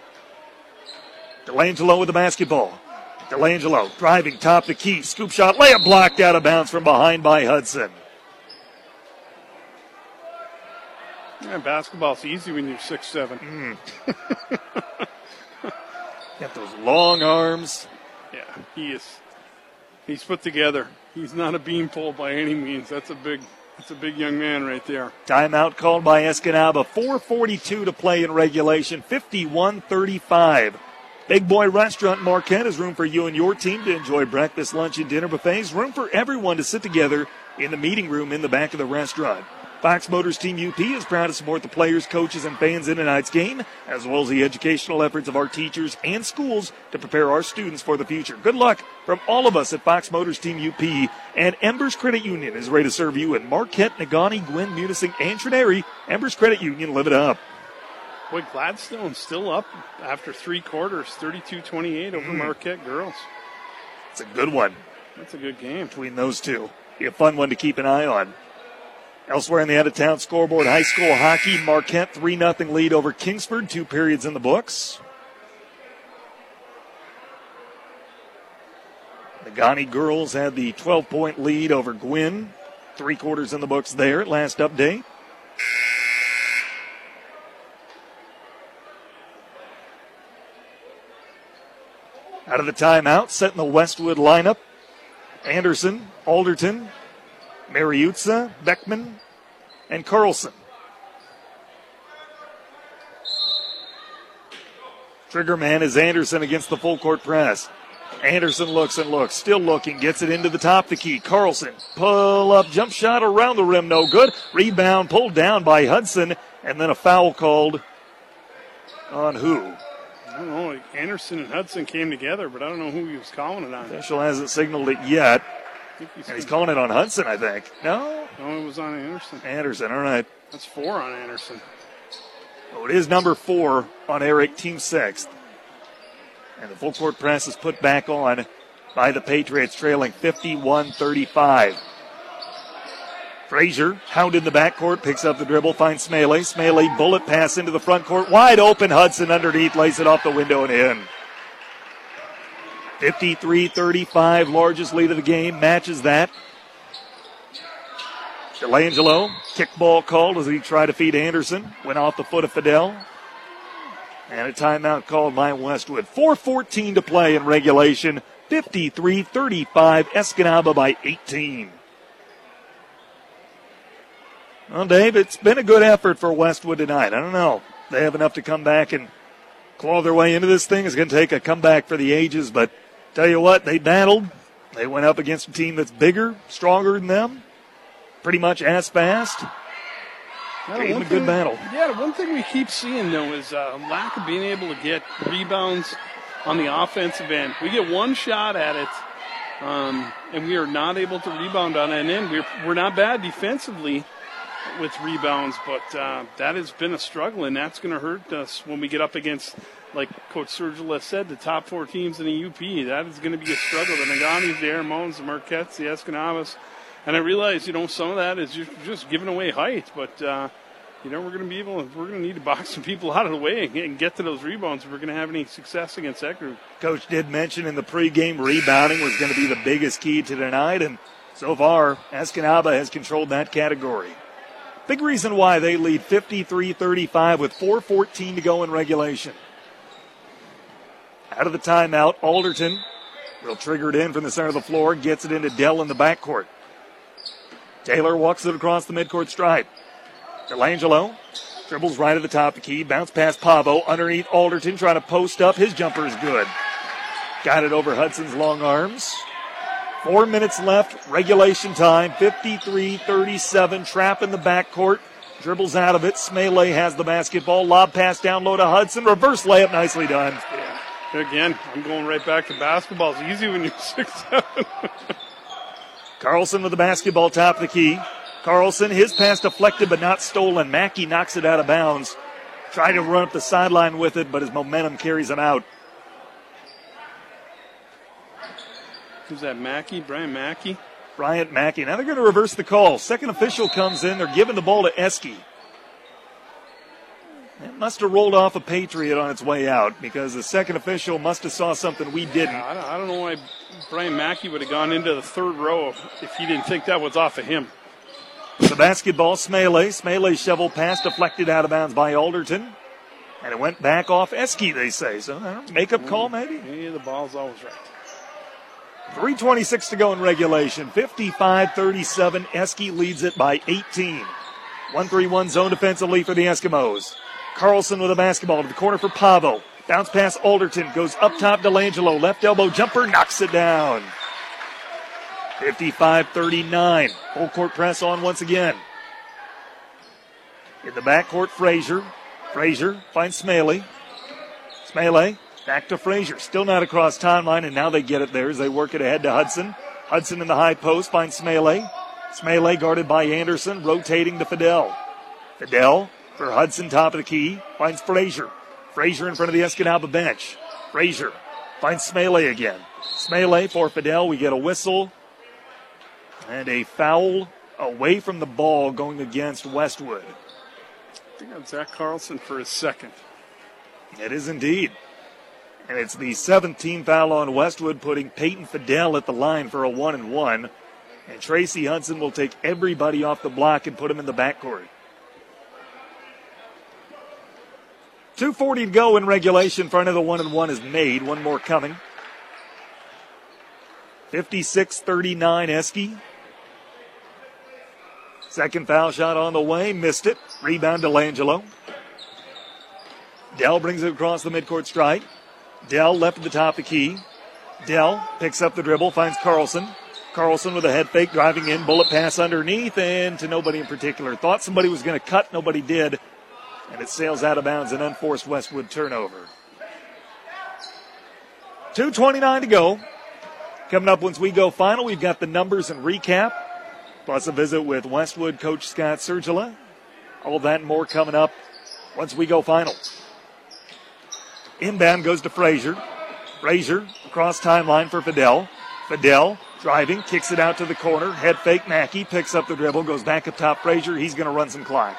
Delangelo with the basketball. Delangelo driving top the key. Scoop shot layup blocked out of bounds from behind by Hudson. Yeah, basketball's easy when you're six seven. Mm. Got those long arms. Yeah, he is. He's put together. He's not a beanpole by any means. That's a big. That's a big young man right there. Timeout called by Escanaba. 4:42 to play in regulation. 51-35. Big Boy Restaurant Marquette has room for you and your team to enjoy breakfast, lunch, and dinner buffets. Room for everyone to sit together in the meeting room in the back of the restaurant. Fox Motors Team UP is proud to support the players, coaches, and fans in tonight's game, as well as the educational efforts of our teachers and schools to prepare our students for the future. Good luck from all of us at Fox Motors Team UP, and Embers Credit Union is ready to serve you in Marquette, Negaunee, Gwinn, Munising, and Trenary. Embers Credit Union, live it up. Boy, Gladstone still up after three quarters, 32-28 over mm. Marquette girls. It's a good one. That's a good game. Between those two. Be a fun one to keep an eye on. Elsewhere in the out of town scoreboard, high school hockey, Marquette 3 0 lead over Kingsford, two periods in the books. The Ghani girls had the 12 point lead over Gwinn, three quarters in the books there, at last update. Out of the timeout, setting the Westwood lineup. Anderson, Alderton, Mariuzza, Beckman, and Carlson. Trigger man is Anderson against the full court press. Anderson looks and looks, still looking, gets it into the top of the key. Carlson, pull up, jump shot around the rim, no good. Rebound pulled down by Hudson, and then a foul called on who? I don't know. Anderson and Hudson came together, but I don't know who he was calling it on. Official hasn't signaled it yet. He's and he's calling it on Hudson, I think. No? No, it was on Anderson. Anderson, all right. That's four on Anderson. Oh, it is number four on Eric, team sixth. And the full court press is put back on by the Patriots, trailing 51 35. Frazier, hound in the backcourt, picks up the dribble, finds Smiley. Smiley, bullet pass into the front court, wide open. Hudson underneath, lays it off the window and in. 53 35, largest lead of the game, matches that. Delangelo, kickball called as he tried to feed Anderson. Went off the foot of Fidel. And a timeout called by Westwood. 4.14 to play in regulation. 53 35, Escanaba by 18. Well, Dave, it's been a good effort for Westwood tonight. I don't know. They have enough to come back and claw their way into this thing. It's going to take a comeback for the ages, but Tell you what, they battled. They went up against a team that's bigger, stronger than them, pretty much as fast. Yeah, Gave them a good battle. Yeah, one thing we keep seeing though is a uh, lack of being able to get rebounds on the offensive end. We get one shot at it, um, and we are not able to rebound on that end. We're we're not bad defensively with rebounds, but uh, that has been a struggle, and that's going to hurt us when we get up against like Coach Sergila said, the top four teams in the UP, that is going to be a struggle. The Negaunees, the Aramones, the Marquettes, the Escanabas. And I realize, you know, some of that is just, just giving away height, but uh, you know, we're going to be able, we're going to need to box some people out of the way and get to those rebounds if we're going to have any success against that group. Coach did mention in the pregame rebounding was going to be the biggest key to tonight, and so far, Escanaba has controlled that category. Big reason why they lead 53 35 with 4.14 to go in regulation. Out of the timeout, Alderton will trigger it in from the center of the floor, gets it into Dell in the backcourt. Taylor walks it across the midcourt stripe. Delangelo dribbles right at the top of the key, bounce past Pavo, underneath Alderton, trying to post up. His jumper is good. Got it over Hudson's long arms. Four minutes left, regulation time, 53 37. Trap in the backcourt. Dribbles out of it. Smele has the basketball. Lob pass down low to Hudson. Reverse layup, nicely done. Yeah. Again, I'm going right back to basketball. It's easy when you're six seven. Carlson with the basketball top of the key. Carlson, his pass deflected but not stolen. Mackey knocks it out of bounds. Tried to run up the sideline with it, but his momentum carries him out. Who's that, Mackey? Brian Mackey? Bryant Mackey. Now they're going to reverse the call. Second official comes in. They're giving the ball to Eski. It must have rolled off a Patriot on its way out because the second official must have saw something we didn't. I don't, I don't know why Brian Mackey would have gone into the third row if he didn't think that was off of him. The basketball, Smele. Smele shovel pass deflected out of bounds by Alderton. And it went back off Eski, they say. So, uh, makeup call, maybe? Yeah, the ball's always right. 326 to go in regulation. 55-37. Eski leads it by 18. 1-3-1 zone defensively for the Eskimos. Carlson with a basketball to the corner for Pavo. Bounce pass Alderton. Goes up top Delangelo. Left elbow jumper. Knocks it down. 55-39. Full court press on once again. In the backcourt, Frazier. Frazier finds Smalley. Smalley back to Frazier. Still not across timeline, and now they get it there as they work it ahead to Hudson. Hudson in the high post finds Smalley. Smalley guarded by Anderson, rotating to Fidel. Fidel for Hudson, top of the key, finds Frazier. Frazier in front of the Escanaba bench. Frazier finds Smalley again. Smalley for Fidel. We get a whistle and a foul away from the ball going against Westwood. I think that's Zach Carlson for his second. It is indeed. And it's the 17th foul on Westwood, putting Peyton Fidel at the line for a one and one. And Tracy Hudson will take everybody off the block and put him in the backcourt. 2.40 to go in regulation. Front of the one and one is made. One more coming. 56 39 Eski. Second foul shot on the way. Missed it. Rebound to Langelo. Dell brings it across the midcourt stripe. Dell left at the top of the key. Dell picks up the dribble, finds Carlson. Carlson with a head fake driving in, bullet pass underneath, and to nobody in particular. Thought somebody was going to cut, nobody did. And it sails out of bounds, an unforced Westwood turnover. 2.29 to go. Coming up once we go final, we've got the numbers and recap, plus a visit with Westwood coach Scott Sergila. All that and more coming up once we go final. Inbound goes to Frazier. Frazier across timeline for Fidel. Fidel driving, kicks it out to the corner. Head fake Mackey picks up the dribble, goes back up top. Frazier, he's going to run some clock.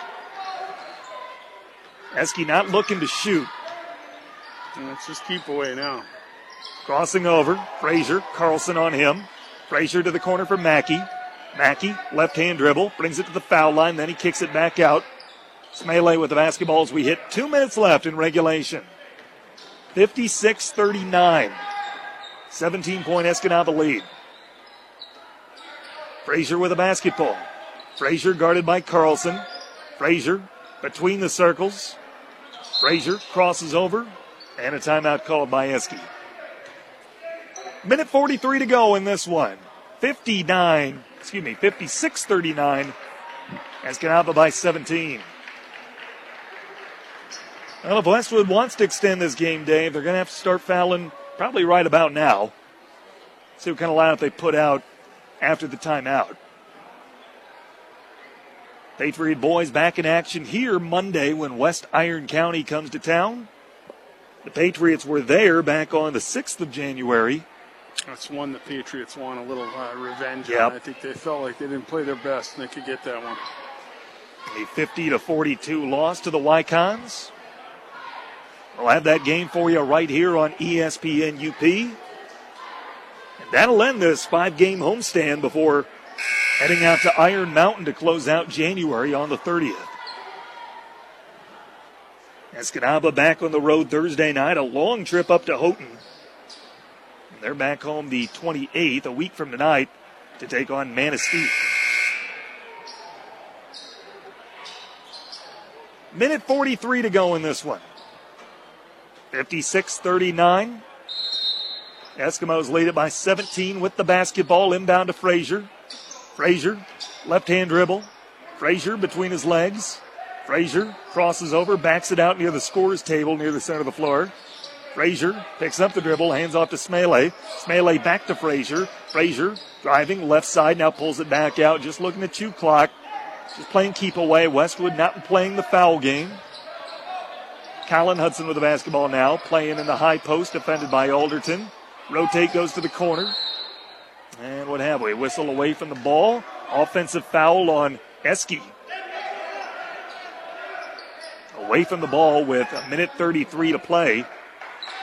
Eski not looking to shoot. And let's just keep away now. Crossing over, Frazier, Carlson on him. Frazier to the corner for Mackey. Mackey, left hand dribble, brings it to the foul line, then he kicks it back out. Smele with the basketball as we hit two minutes left in regulation. 56 39. 17 point Escanaba lead. Frazier with a basketball. Frazier guarded by Carlson. Frazier between the circles. Frazier crosses over, and a timeout called by Eski. Minute 43 to go in this one. 59, excuse me, 56 39. Escanaba by 17. Well, if Westwood wants to extend this game, Dave, they're going to have to start fouling probably right about now. See what kind of lineup they put out after the timeout. Patriot boys back in action here Monday when West Iron County comes to town. The Patriots were there back on the 6th of January. That's one the Patriots want a little uh, revenge yep. on. I think they felt like they didn't play their best and they could get that one. A 50 to 42 loss to the Wykons. We'll have that game for you right here on ESPN UP. And that'll end this five game homestand before heading out to Iron Mountain to close out January on the 30th. Escanaba back on the road Thursday night, a long trip up to Houghton. And they're back home the 28th, a week from tonight, to take on Manistee. Minute 43 to go in this one. 56 39. Eskimos lead it by 17 with the basketball inbound to Frazier. Frazier, left hand dribble. Frazier between his legs. Frazier crosses over, backs it out near the scores table near the center of the floor. Frazier picks up the dribble, hands off to Smele. Smele back to Frazier. Frazier driving left side, now pulls it back out, just looking at two clock. Just playing keep away. Westwood not playing the foul game. Colin Hudson with the basketball now, playing in the high post, defended by Alderton. Rotate goes to the corner. And what have we? Whistle away from the ball. Offensive foul on Eski. Away from the ball with a minute 33 to play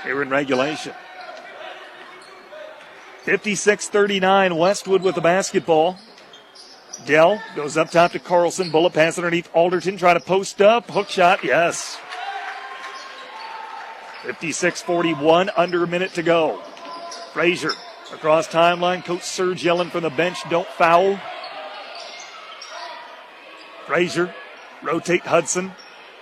here in regulation. 56 39, Westwood with the basketball. Dell goes up top to Carlson. Bullet pass underneath Alderton. Try to post up. Hook shot. Yes. 56 41, under a minute to go. Frazier across timeline. Coach Serge yelling from the bench, don't foul. Frazier, rotate Hudson.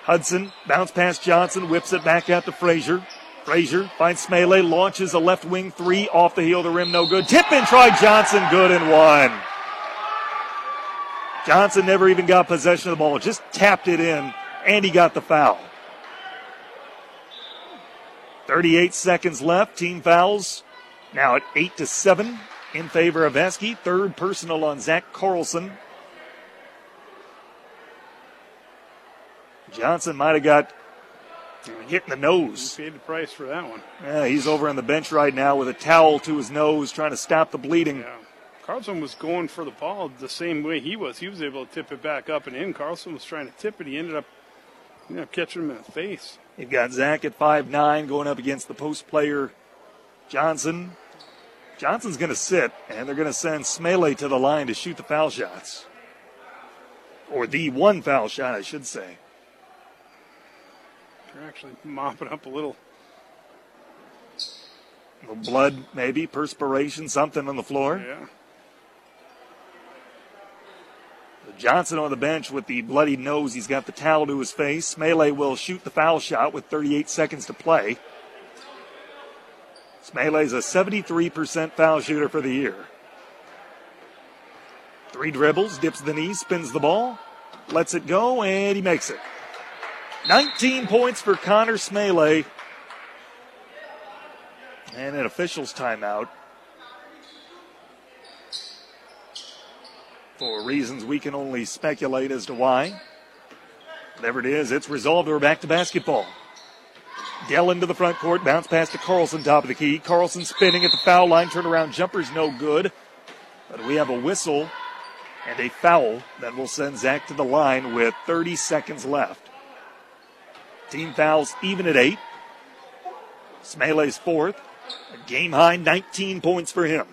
Hudson, bounce past Johnson, whips it back out to Frazier. Frazier finds Smele, launches a left wing three off the heel of the rim, no good. Tip in, try Johnson, good and one. Johnson never even got possession of the ball, just tapped it in, and he got the foul. 38 seconds left. Team fouls now at 8 to 7 in favor of Eski. Third personal on Zach Carlson. Johnson might have got hit in the nose. He paid the price for that one. Yeah, he's over on the bench right now with a towel to his nose trying to stop the bleeding. Yeah. Carlson was going for the ball the same way he was. He was able to tip it back up and in. Carlson was trying to tip it. He ended up you know, catching him in the face. You've got Zach at five nine going up against the post player Johnson. Johnson's going to sit, and they're going to send Smele to the line to shoot the foul shots. Or the one foul shot, I should say. They're actually mopping up a little. A little blood, maybe, perspiration, something on the floor. Yeah. Johnson on the bench with the bloody nose. He's got the towel to his face. Smele will shoot the foul shot with 38 seconds to play. Smele's a 73% foul shooter for the year. Three dribbles, dips the knee, spins the ball, lets it go, and he makes it. 19 points for Connor Smele. And an official's timeout. For reasons we can only speculate as to why. Whatever it is, it's resolved. We're back to basketball. Dell into the front court, bounce pass to Carlson, top of the key. Carlson spinning at the foul line, turnaround jumper's no good. But we have a whistle and a foul that will send Zach to the line with 30 seconds left. Team fouls even at eight. Smele's fourth. A game high 19 points for him.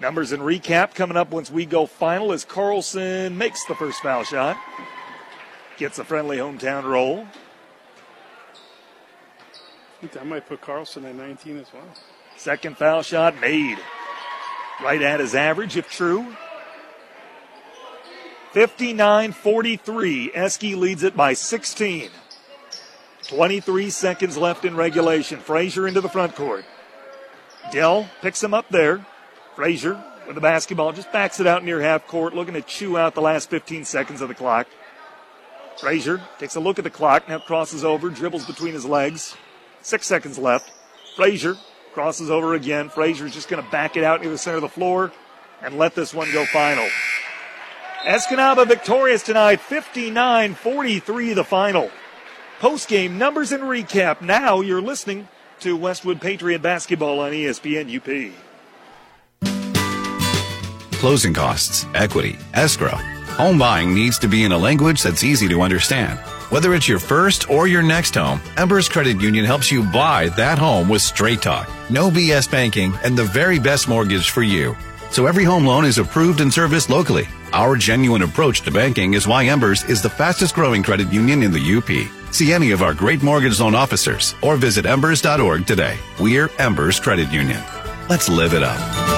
Numbers and recap coming up once we go final as Carlson makes the first foul shot. Gets a friendly hometown roll. I think that might put Carlson at 19 as well. Second foul shot made. Right at his average, if true. 59 43. Eski leads it by 16. 23 seconds left in regulation. Frazier into the front court. Dell picks him up there. Frazier with the basketball just backs it out near half court, looking to chew out the last 15 seconds of the clock. Frazier takes a look at the clock, now crosses over, dribbles between his legs. Six seconds left. Frazier crosses over again. Frazier's just going to back it out near the center of the floor and let this one go final. Escanaba victorious tonight, 59 43 the final. Post game numbers and recap. Now you're listening to Westwood Patriot basketball on ESPN UP. closing costs, equity, escrow. Home buying needs to be in a language that's easy to understand. Whether it's your first or your next home, Embers Credit Union helps you buy that home with straight talk, no BS banking, and the very best mortgage for you. So every home loan is approved and serviced locally. Our genuine approach to banking is why Embers is the fastest growing credit union in the UP. See any of our great mortgage loan officers or visit embers.org today. We're Embers Credit Union. Let's live it up.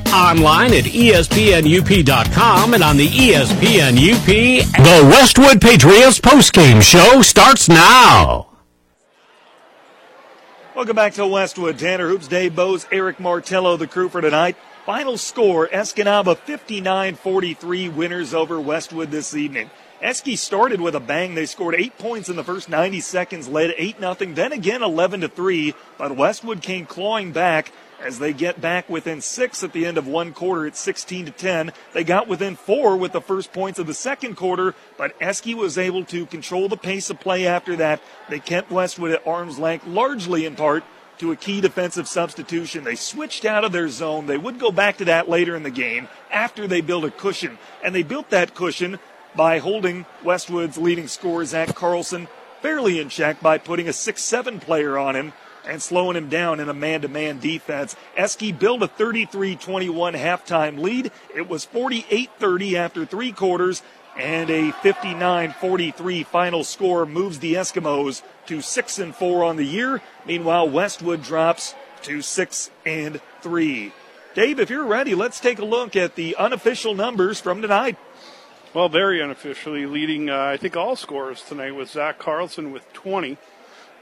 Online at espnup.com and on the ESPN UP. The Westwood Patriots postgame show starts now. Welcome back to Westwood. Tanner Hoops, Dave Bose, Eric Martello, the crew for tonight. Final score, Escanaba 59-43 winners over Westwood this evening. Eski started with a bang. They scored eight points in the first 90 seconds, led 8 0, then again 11 3. But Westwood came clawing back as they get back within six at the end of one quarter at 16 to 10. They got within four with the first points of the second quarter, but Eski was able to control the pace of play after that. They kept Westwood at arm's length, largely in part to a key defensive substitution. They switched out of their zone. They would go back to that later in the game after they built a cushion. And they built that cushion by holding Westwood's leading scorer, Zach Carlson, fairly in check by putting a 6 7 player on him and slowing him down in a man to man defense. Eski built a 33 21 halftime lead. It was 48 30 after three quarters, and a 59 43 final score moves the Eskimos to 6 and 4 on the year. Meanwhile, Westwood drops to 6 and 3. Dave, if you're ready, let's take a look at the unofficial numbers from tonight. Well, very unofficially, leading, uh, I think, all scorers tonight was Zach Carlson with 20.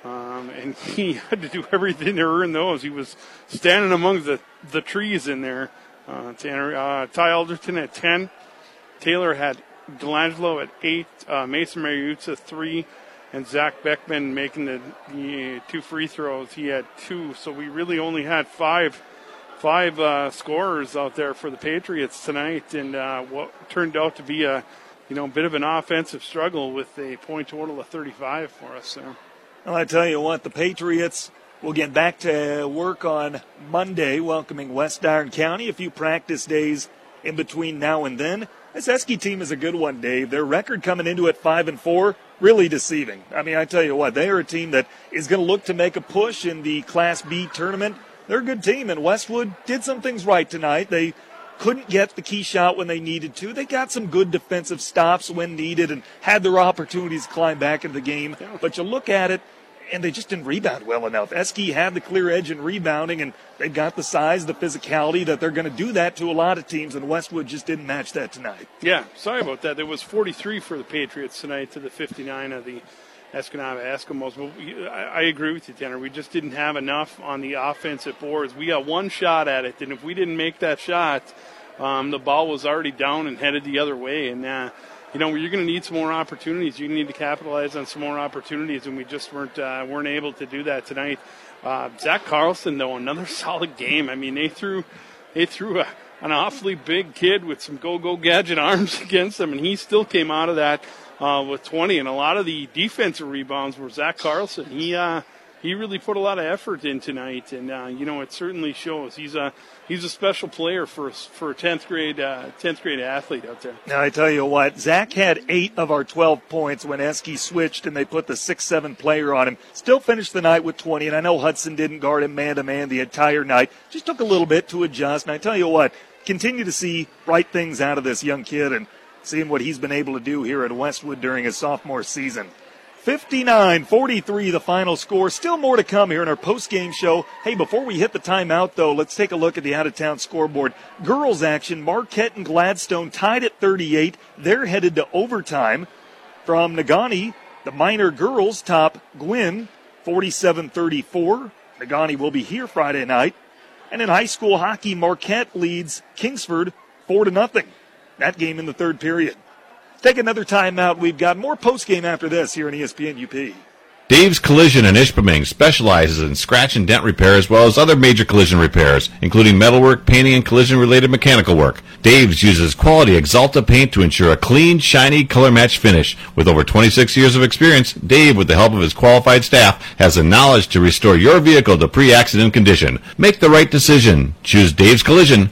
Um, and he had to do everything to earn those. He was standing among the, the trees in there. Uh, Tanner, uh, Ty Alderton at 10. Taylor had Delangelo at 8. Uh, Mason Mariuzza 3 and Zach Beckman making the, the, two free throws. He had two, so we really only had five five uh, scorers out there for the Patriots tonight, and uh, what turned out to be a you know bit of an offensive struggle with a point total of 35 for us. So. Well, I tell you what, the Patriots will get back to work on Monday, welcoming West Iron County. A few practice days in between now and then. This Eski team is a good one, Dave. Their record coming into it five and four really deceiving. I mean, I tell you what, they are a team that is going to look to make a push in the Class B tournament. They're a good team, and Westwood did some things right tonight. They couldn't get the key shot when they needed to. They got some good defensive stops when needed and had their opportunities to climb back into the game. But you look at it, and they just didn't rebound well enough. Eski had the clear edge in rebounding, and they've got the size, the physicality that they're going to do that to a lot of teams, and Westwood just didn't match that tonight. Yeah, sorry about that. There was 43 for the Patriots tonight to the 59 of the Escanaba Eskimos. But I, I agree with you, Tanner. We just didn't have enough on the offensive boards. We got one shot at it, and if we didn't make that shot, um, the ball was already down and headed the other way, and. Uh, you know, you're going to need some more opportunities. You need to capitalize on some more opportunities, and we just weren't uh, weren't able to do that tonight. Uh, Zach Carlson, though, another solid game. I mean, they threw they threw a, an awfully big kid with some go-go gadget arms against him, and he still came out of that uh, with 20. And a lot of the defensive rebounds were Zach Carlson. He uh, he really put a lot of effort in tonight, and uh, you know it certainly shows. He's a he's a special player for for a tenth grade uh, tenth grade athlete out there. Now I tell you what, Zach had eight of our twelve points when Eski switched and they put the six seven player on him. Still finished the night with twenty, and I know Hudson didn't guard him man to man the entire night. Just took a little bit to adjust. And I tell you what, continue to see bright things out of this young kid and seeing what he's been able to do here at Westwood during his sophomore season. 59 43, the final score. Still more to come here in our post game show. Hey, before we hit the timeout, though, let's take a look at the out of town scoreboard. Girls action Marquette and Gladstone tied at 38. They're headed to overtime. From Negaunee, the Miner girls top Gwinn 47 34. Negaunee will be here Friday night. And in high school hockey, Marquette leads Kingsford 4 to nothing. That game in the third period. Take another timeout. We've got more post game after this here in ESPN UP. Dave's Collision in Ishpeming specializes in scratch and dent repair as well as other major collision repairs, including metalwork, painting, and collision-related mechanical work. Dave's uses quality Axalta paint to ensure a clean, shiny, color match finish. With over 26 years of experience, Dave, with the help of his qualified staff, has the knowledge to restore your vehicle to pre-accident condition. Make the right decision. Choose Dave's Collision.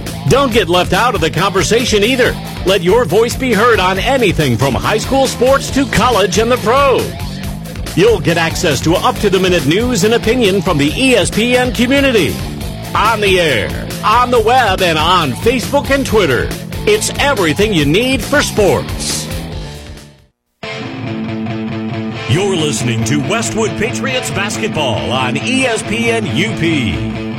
Don't get left out of the conversation either. Let your voice be heard on anything from high school sports to college and the pros. You'll get access to up to the minute news and opinion from the ESPN community. On the air, on the web, and on Facebook and Twitter. It's everything you need for sports. You're listening to Westwood Patriots basketball on ESPN UP.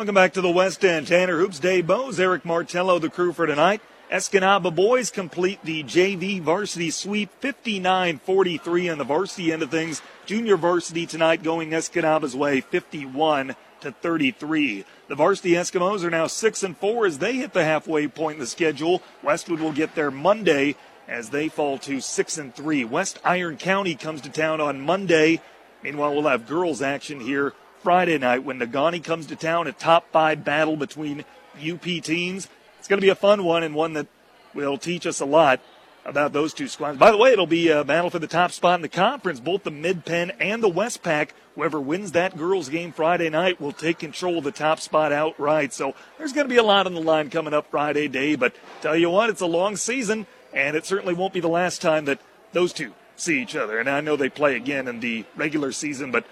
Welcome back to the West End. Tanner Hoops, Dave Bose, Eric Martello, the crew for tonight. Escanaba boys complete the JV varsity sweep 59-43 on the varsity end of things. Junior varsity tonight going Escanaba's way 51 to 33. The varsity Eskimos are now 6 and 4 as they hit the halfway point in the schedule. Westwood will get there Monday as they fall to 6 and 3. West Iron County comes to town on Monday. Meanwhile, we'll have girls action here Friday night when Negaunee comes to town, a top five battle between UP teams. It's going to be a fun one and one that will teach us a lot about those two squads. By the way, it'll be a battle for the top spot in the conference. Both the Mid Penn and the West Pack. Whoever wins that girls' game Friday night will take control of the top spot outright. So there's going to be a lot on the line coming up Friday day. But tell you what, it's a long season, and it certainly won't be the last time that those two see each other. And I know they play again in the regular season, but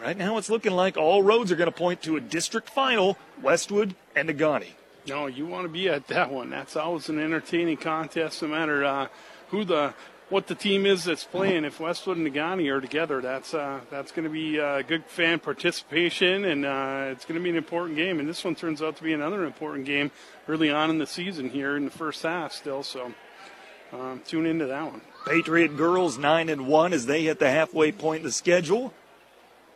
right now it's looking like all roads are going to point to a district final, Westwood and Negaunee. No, you want to be at that one. That's always an entertaining contest, no matter uh, who the what the team is that's playing. If Westwood and Negaunee are together, that's uh, that's going to be uh, good fan participation, and uh, it's going to be an important game. And this one turns out to be another important game early on in the season here in the first half, still. So um, tune into that one. Patriot girls nine and one as they hit the halfway point in the schedule.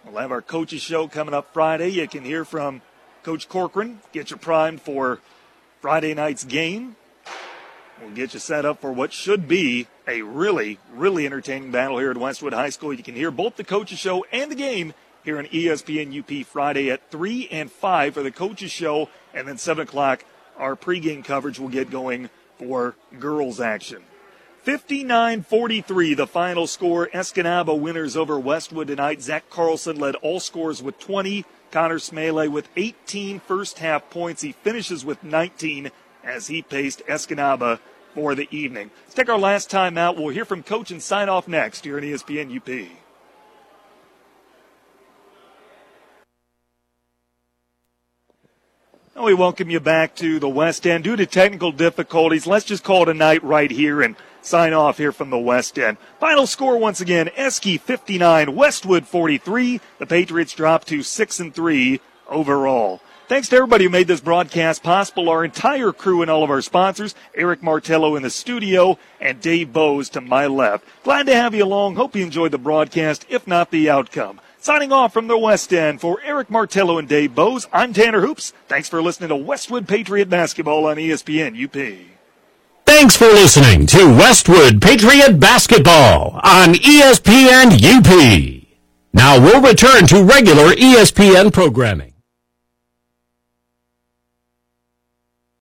We'll have our coaches show coming up Friday. You can hear from Coach Corcoran, get you primed for Friday night's game. We'll get you set up for what should be a really, really entertaining battle here at Westwood High School. You can hear both the coaches show and the game here on ESPN UP Friday at 3 and 5 for the coaches show, and then 7 o'clock our pregame coverage will get going for girls action. 59-43, the final score. Escanaba winners over Westwood tonight. Zach Carlson led all scores with 20. Connor Smale with 18 first half points. He finishes with 19 as he paced Escanaba for the evening. Let's take our last time out. We'll hear from coach and sign off next here on ESPN UP. we welcome you back to the West End. Due to technical difficulties, let's just call it a night right here and sign off here from the West End. Final score once again: Eski 59, Westwood 43. The Patriots drop to six and three overall. Thanks to everybody who made this broadcast possible, our entire crew and all of our sponsors, Eric Martello in the studio and Dave Bose to my left. Glad to have you along. Hope you enjoyed the broadcast, if not the outcome. Signing off from the West End for Eric Martello and Dave Bose, I'm Tanner Hoops. Thanks for listening to Westwood Patriot Basketball on ESPN UP. Thanks for listening to Westwood Patriot Basketball on ESPN UP. Now we'll return to regular ESPN programming.